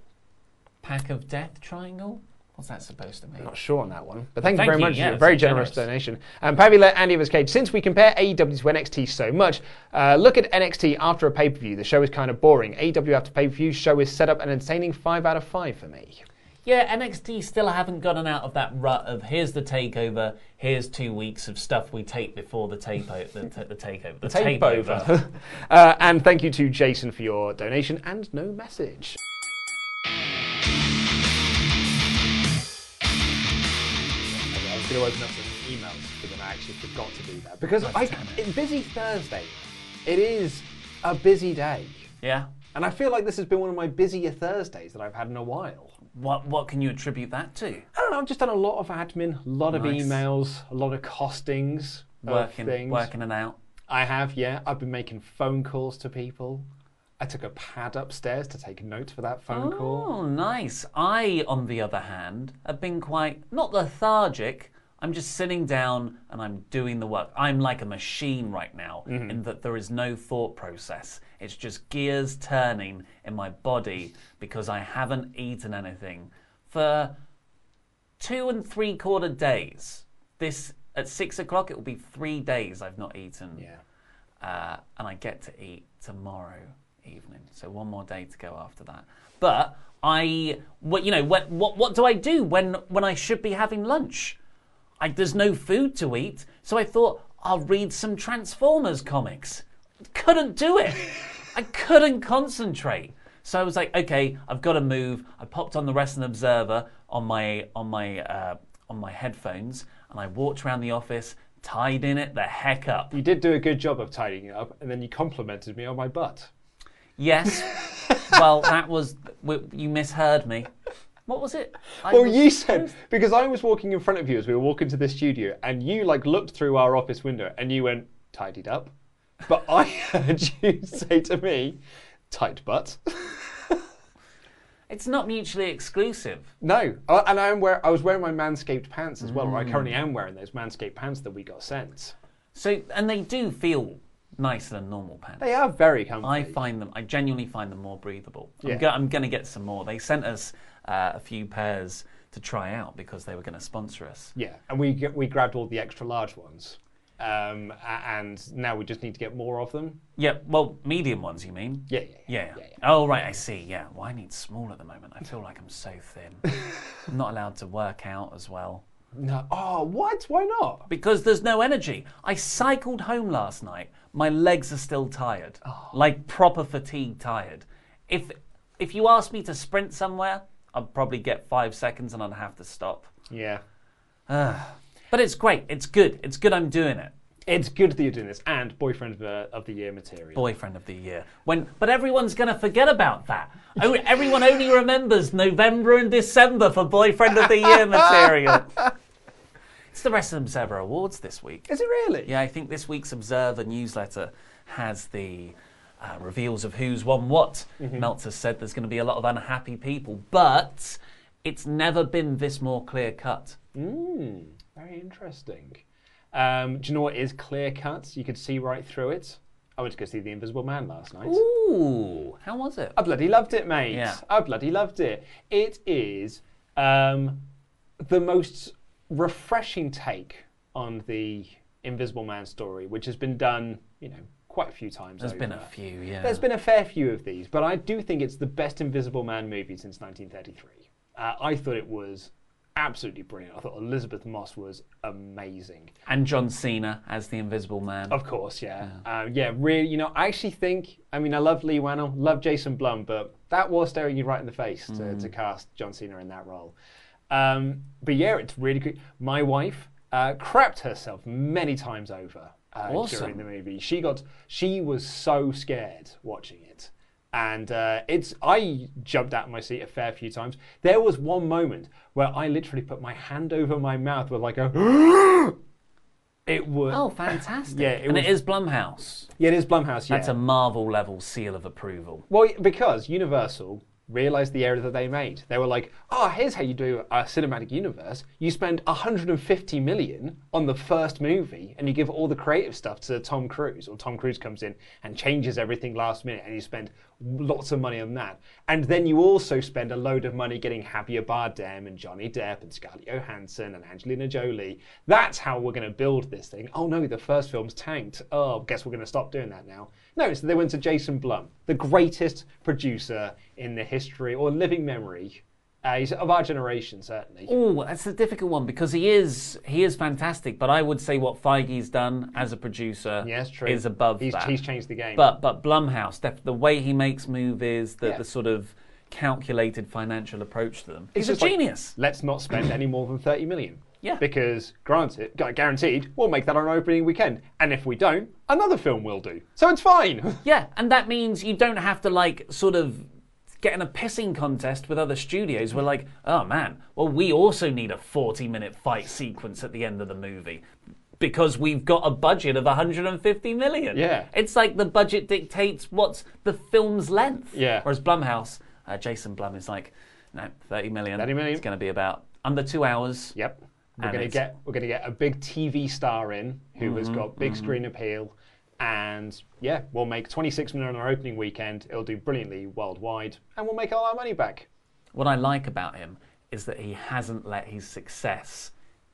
Pac of Death Triangle? What's that supposed to mean? I'm Not sure on that one, but thank, Thank you very you, much. yeah, a very generous. generous, donation. And Pavi let Andy of his cage. Since we compare AEW to NXT so much, uh, look at NXT after a pay per view. The show is kind of boring. AEW after pay per view show is set up an entertaining five out of five for me. Yeah, NXT still haven't gotten out of that rut of here's the takeover, here's two weeks of stuff we tape before the tape o- the, t- the takeover. The Tape tapeover. over. uh, and thank you to Jason for your donation and no message. To open up some emails, but then I actually forgot to do that because I, it's busy Thursday. It is a busy day, Yeah. and I feel like this has been one of my busier Thursdays that I've had in a while. What what can you attribute that to? I don't know. I've just done a lot of admin, a lot of emails, a lot of costings, of Working things. working it out. I have, yeah. I've been making phone calls to people. I took a pad upstairs to take notes for that phone call. Oh, nice. I, on the other hand, have been quite not lethargic. I'm just sitting down and I'm doing the work. I'm like a machine right now Mm-hmm. in that there is no thought process. It's just gears turning in my body because I haven't eaten anything for two and three quarter days. This at six o'clock, it will be three days I've not eaten. Yeah. Uh, and I get to eat tomorrow evening. So one more day to go after that. But I, what you know, what what what do I do when when I should be having lunch? I, there's no food to eat, so I thought I'll read some Transformers comics. Couldn't do it. I couldn't concentrate. So I was like, okay, I've got to move. I popped on the Wrestling Observer on my on my uh, on my headphones, and I walked around the office, tidying it the heck up. You did do a good job of tidying it up, and then you complimented me on my butt. Yes. well, that was you misheard me. What was it? I well, was- you said because I was walking in front of you as we were walking to the studio, and you like looked through our office window and you went tidied up, but I heard you say to me, "Tight butt." It's not mutually exclusive. No, Uh, and I'm wear- I was wearing my manscaped pants as well. or I Mm. currently am wearing those manscaped pants that we got sent. So, and they do feel nicer than normal pants. They are very comfy. I find them. I genuinely find them more breathable. Yeah. I'm, go- I'm going to get some more. They sent us uh, a few pairs to try out because they were going to sponsor us. Yeah, and we g- we grabbed all the extra large ones, um, and now we just need to get more of them. Yeah, well, medium ones, you mean? Yeah, yeah, Yeah. Oh, right, I see. Yeah. Well, I need small at the moment. I feel like I'm so thin. I'm not allowed to work out as well. No. Oh, what? Why not? Because there's no energy. I cycled home last night. My legs are still tired, like proper fatigue tired. If if you ask me to sprint somewhere, I'd probably get five seconds and I'd have to stop. Yeah. But it's great. It's good. It's good. I'm doing it. It's good that you're doing this, and boyfriend of the, of the year material. Boyfriend of the year. When, but everyone's going to forget about that. Oh, everyone only remembers November and December for boyfriend of the year material. It's the Wrestling Observer Awards this week. Is it really? Yeah, I think this week's Observer newsletter has the uh, reveals of who's won what. Mhm. Meltzer said there's going to be a lot of unhappy people, but it's never been this more clear cut. Mm, very interesting. Um, do you know what is clear cut? You could see right through it. I went to go see The Invisible Man last night. Ooh, how was it? I bloody loved it, mate. Yeah. I bloody loved it. It is um, the most refreshing take on the Invisible Man story, which has been done, you know, quite a few times. There's been a few, yeah. There's been a fair few of these, but I do think it's the best Invisible Man movie since 1933. Uh, I thought it was absolutely brilliant. I thought Elisabeth Moss was amazing. And John Cena as the Invisible Man. Of course, yeah. Uh, yeah, really, you know, I actually think, I mean, I love Leigh Whannell, love Jason Blum, but that was staring you right in the face to, Mm. to cast John Cena in that role. Um, but yeah, it's really good. My wife uh, crapped herself many times over uh, Awesome. during the movie. She got, she was so scared watching it. And uh, it's, I jumped out of my seat a fair few times. There was one moment where I literally put my hand over my mouth with like a, it was, Oh, fantastic. Yeah, it and was- it is Blumhouse. yeah, it is Blumhouse. Yeah. That's a Marvel level seal of approval. Well, because Universal realized the error that they made. They were like, oh, here's how you do a cinematic universe. You spend 150 million on the first movie and you give all the creative stuff to Tom Cruise, or Tom Cruise comes in and changes everything last minute and you spend lots of money on that. And then you also spend a load of money getting Javier Bardem and Johnny Depp and Scarlett Johansson and Angelina Jolie. That's how we're going to build this thing. Oh no, the first film's tanked. Oh, guess we're going to stop doing that now. No, so they went to Jason Blum, the greatest producer in the history or living memory uh, he's of our generation, certainly. Oh, that's a difficult one because he is he is fantastic. But I would say what Feige's done as a producer yes, true. is above he's, that. He's changed the game. But but Blumhouse, the way he makes movies, the, Yeah. the sort of calculated financial approach to them, It's he's a just like, genius. let's not spend any more than 30 million. Yeah. Because granted, guaranteed, we'll make that on opening weekend. And if we don't, another film will do. So it's fine. Yeah, and that means you don't have to like sort of get in a pissing contest with other studios. We're like, oh man, well we also need a 40 minute fight sequence at the end of the movie. Because we've got a budget of 150 million. Yeah. It's like the budget dictates what's the film's length. Yeah. Whereas Blumhouse, uh, Jason Blum is like, no, 30 million. 30 million. It's going to be about under two hours. Yep. We're going to get we're going to get a big TV star in who has Mhm, got big mhm. screen appeal, and yeah, we'll make 26 million on our opening weekend. It'll do brilliantly worldwide, and we'll make all our money back. What I like about him is that he hasn't let his success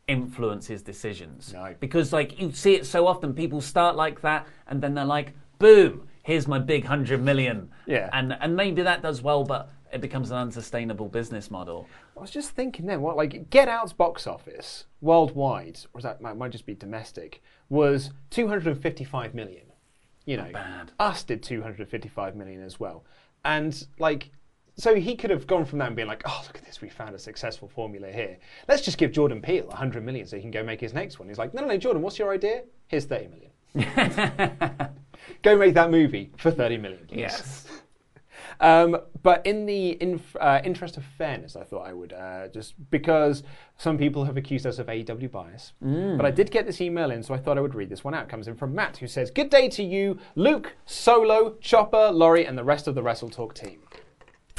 influence his decisions. No. Because like you see it so often, people start like that and then they're like, boom, here's my big hundred million. Yeah. And and maybe that does well, but it becomes an unsustainable business model. I was just thinking then, what like Get Out's box office worldwide, or is that might, might just be domestic, was 255 million. You know, us did 255 million as well, and like. So he could have gone from that and been like, "Oh, look at this! We found a successful formula here. Let's just give Jordan Peele 100 million so he can go make his next one." He's like, "No, no, no, Jordan, what's your idea? Here's 30 million. go make that movie for 30 million, please." Yes. Um, but in the in, uh, interest of fairness, I thought I would uh, just because some people have accused us of AEW bias. Mm. But I did get this email in, so I thought I would read this one out. It comes in from Matt, who says, "Good day to you, Luke, Solo, Chopper, Laurie, and the rest of the Wrestle Talk team."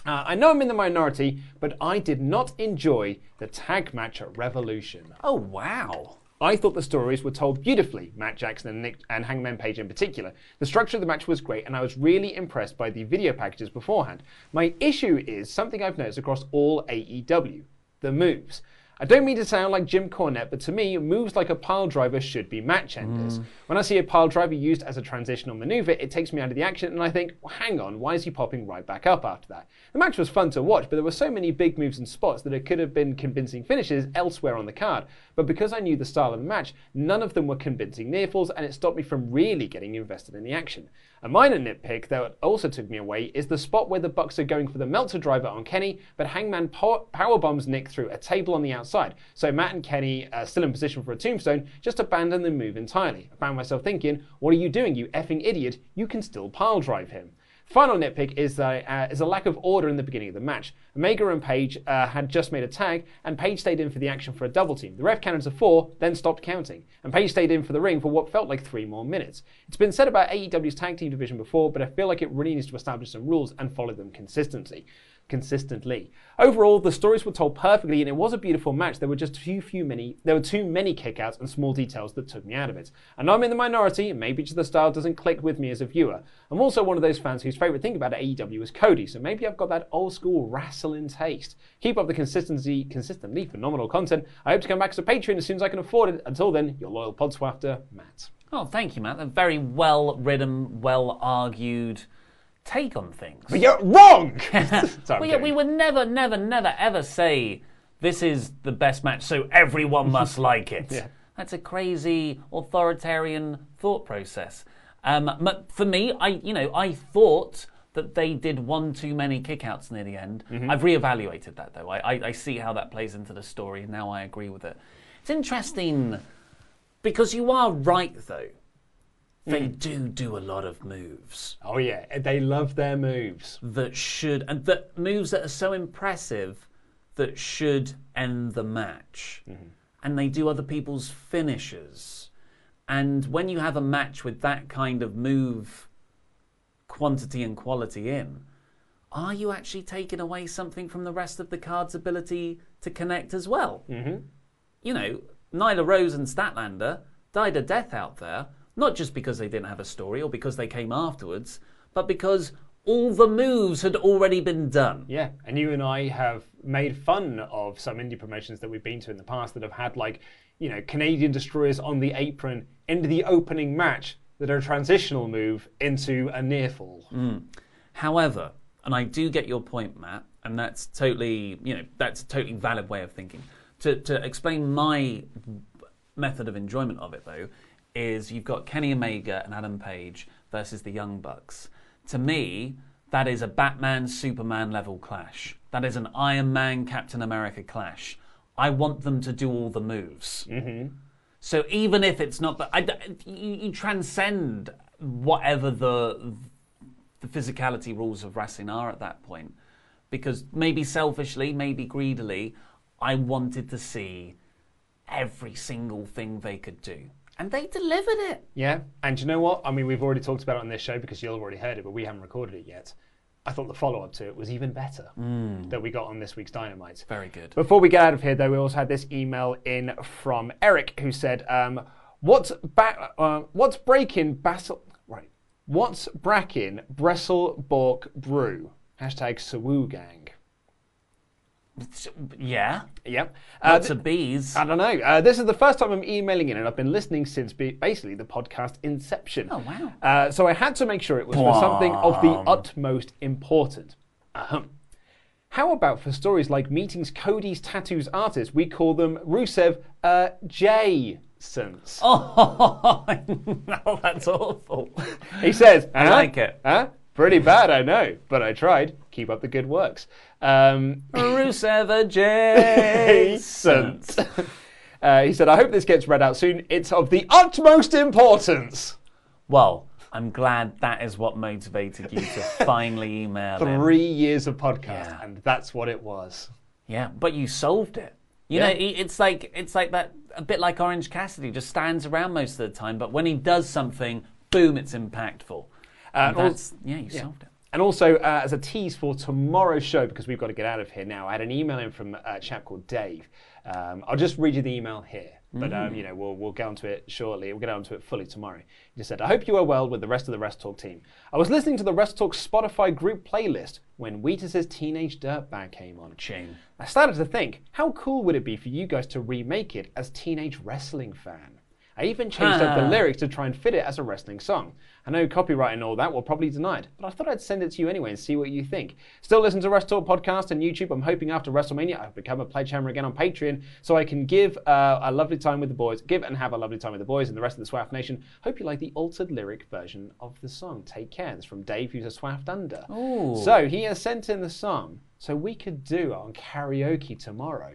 Uh, I know I'm in the minority, but I did not enjoy the tag match at Revolution. Oh wow. I thought the stories were told beautifully, Matt Jackson and, Nick, and Hangman Page in particular. The structure of the match was great, and I was really impressed by the video packages beforehand. My issue is something I've noticed across all AEW the moves. I don't mean to sound like Jim Cornette, but to me, moves like a pile driver should be match enders. Mm. When I see a pile driver used as a transitional maneuver, it takes me out of the action, and I think, well, hang on, why is he popping right back up after that? The match was fun to watch, but there were so many big moves and spots that it could have been convincing finishes elsewhere on the card. But because I knew the style of the match, none of them were convincing near falls, and it stopped me from really getting invested in the action. A minor nitpick that also took me away is the spot where the Bucks are going for the Meltzer driver on Kenny, but Hangman power powerbombs Nick through a table on the outside. So Matt and Kenny, uh, still in position for a tombstone, just abandon the move entirely. I found myself thinking, what are you doing, you effing idiot? You can still pile drive him. Final nitpick is, uh, uh, is a lack of order in the beginning of the match. Omega and Page uh, had just made a tag, and Page stayed in for the action for a double team. The ref counted to four, then stopped counting, and Page stayed in for the ring for what felt like three more minutes. It's been said about AEW's tag team division before, but I feel like it really needs to establish some rules and follow them consistently consistently. Overall, the stories were told perfectly and it was a beautiful match. There were just too few many there were too many kickouts and small details that took me out of it. And I'm in the minority, and maybe just the style doesn't click with me as a viewer. I'm also one of those fans whose favourite thing about AEW is Cody, so maybe I've got that old school wrestling taste. Keep up the consistency, consistently phenomenal content. I hope to come back as a Patreon as soon as I can afford it. Until then, your loyal podswafter, Matt. Oh, thank you, Matt. A very well written, well argued take on things. But you're wrong! Sorry, well, yeah, we would never, never, never, ever say this is the best match, so everyone must like it. Yeah. That's a crazy authoritarian thought process. Um, but for me, I, you know, I thought that they did one too many kickouts near the end. Mhm. I've reevaluated that though. I, I, I see how that plays into the story, and now I agree with it. It's interesting because you are right though. They do do a lot of moves Oh yeah, they love their moves. that should and that moves that are so impressive that should end the match. And they do other people's finishes. And when you have a match with that kind of move quantity and quality in, are you actually taking away something from the rest of the card's ability to connect as well? Mm-hmm. You know, Nyla Rose and Statlander died a death out there, not just because they didn't have a story or because they came afterwards, but because all the moves had already been done. Yeah, and you and I have made fun of some indie promotions that we've been to in the past that have had like, you know, Canadian destroyers on the apron into the opening match that are a transitional move into a near fall. Mm. However, and I do get your point, Matt, and that's totally, you know, that's a totally valid way of thinking. To to explain my method of enjoyment of it though, is you've got Kenny Omega and Adam Page versus the Young Bucks. To me, that is a Batman Superman level clash. That is an Iron Man Captain America clash. I want them to do all the moves. Mm-hmm. So even if it's not, that, I, you, you transcend whatever the the physicality rules of wrestling are at that point, because maybe selfishly, maybe greedily, I wanted to see every single thing they could do. And they delivered it. Yeah, and you know what? I mean, we've already talked about it on this show because you've already heard it, but we haven't recorded it yet. I thought the follow up to it was even better Mm. that we got on this week's Dynamite. Very good. Before we get out of here, though, we also had this email in from Eric who said, um, "What's ba- uh, what's breaking Basel? Right, what's bracking Bressel Bork Brew? Hashtag Sawu Gang." Yeah. Yep. Lots of bees. I don't know. Uh, this is the first time I'm emailing in, and I've been listening since be- basically the podcast inception. Oh wow. Uh, so I had to make sure it was for something of the utmost important. Ahem. How about for stories like meetings Cody's tattoos artist? We call them Rusev uh, Jasons. Oh, no, that's awful. He says, I "Huh? like it. Huh? Pretty bad, I know, but I tried. Keep up the good works. Um, Rusev Jason. uh, he said, I hope this gets read out soon. It's of the utmost importance. Well, I'm glad that is what motivated you to finally email him. Three years of podcast, and that's what it was. Yeah, but you solved it. You Yeah. know, it's like it's like that. A bit like Orange Cassidy, just stands around most of the time, but when he does something, boom, it's impactful. That's, yeah, you solved it. And also, uh, as a tease for tomorrow's show, because we've got to get out of here now, I had an email in from a chap called Dave. Um, I'll just read you the email here, but um, Mm. you know we'll we'll get onto it shortly. We'll get onto it fully tomorrow. He just said, "I hope you are well with the rest of the Wrestle Talk team. I was listening to the Wrestle Talk Spotify group playlist when Wheatus's Teenage Dirtbag came on. Shame. I started to think, how cool would it be for you guys to remake it as Teenage Wrestling Fan? I even changed up the Ah. lyrics to try and fit it as a wrestling song. I know copyright and all that will probably deny it, but I thought I'd send it to you anyway and see what you think. Still listen to Wrestle Talk podcast and YouTube. I'm hoping after WrestleMania I'll become a pledgehammer again on Patreon so I can give uh, a lovely time with the boys, give and have a lovely time with the boys and the rest of the Swaff Nation. Hope you like the altered lyric version of the song. Take care. It's from Dave, who's a Swaff Dunder. Ooh. So he has sent in the song so we could do it on karaoke tomorrow.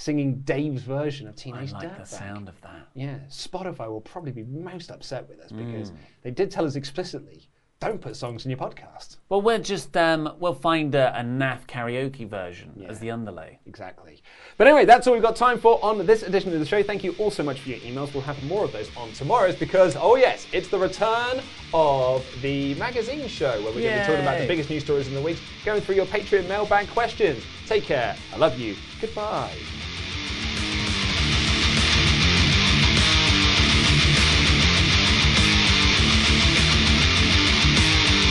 Singing Dave's version of Teenage I like the sound of that. Yeah, Spotify will probably be most upset with us because Mm. they did tell us explicitly, don't put songs in your podcast. Well, we'll just um, we'll find a, a NAF karaoke version as the underlay. Exactly. But anyway, that's all we've got time for on this edition of the show. Thank you all so much for your emails. We'll have more of those on tomorrow's because, oh yes, it's the return of the magazine show where we're going to be talking about the biggest news stories in the week, going through your Patreon mailbag questions. Take care. I love you. Goodbye.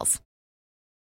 details.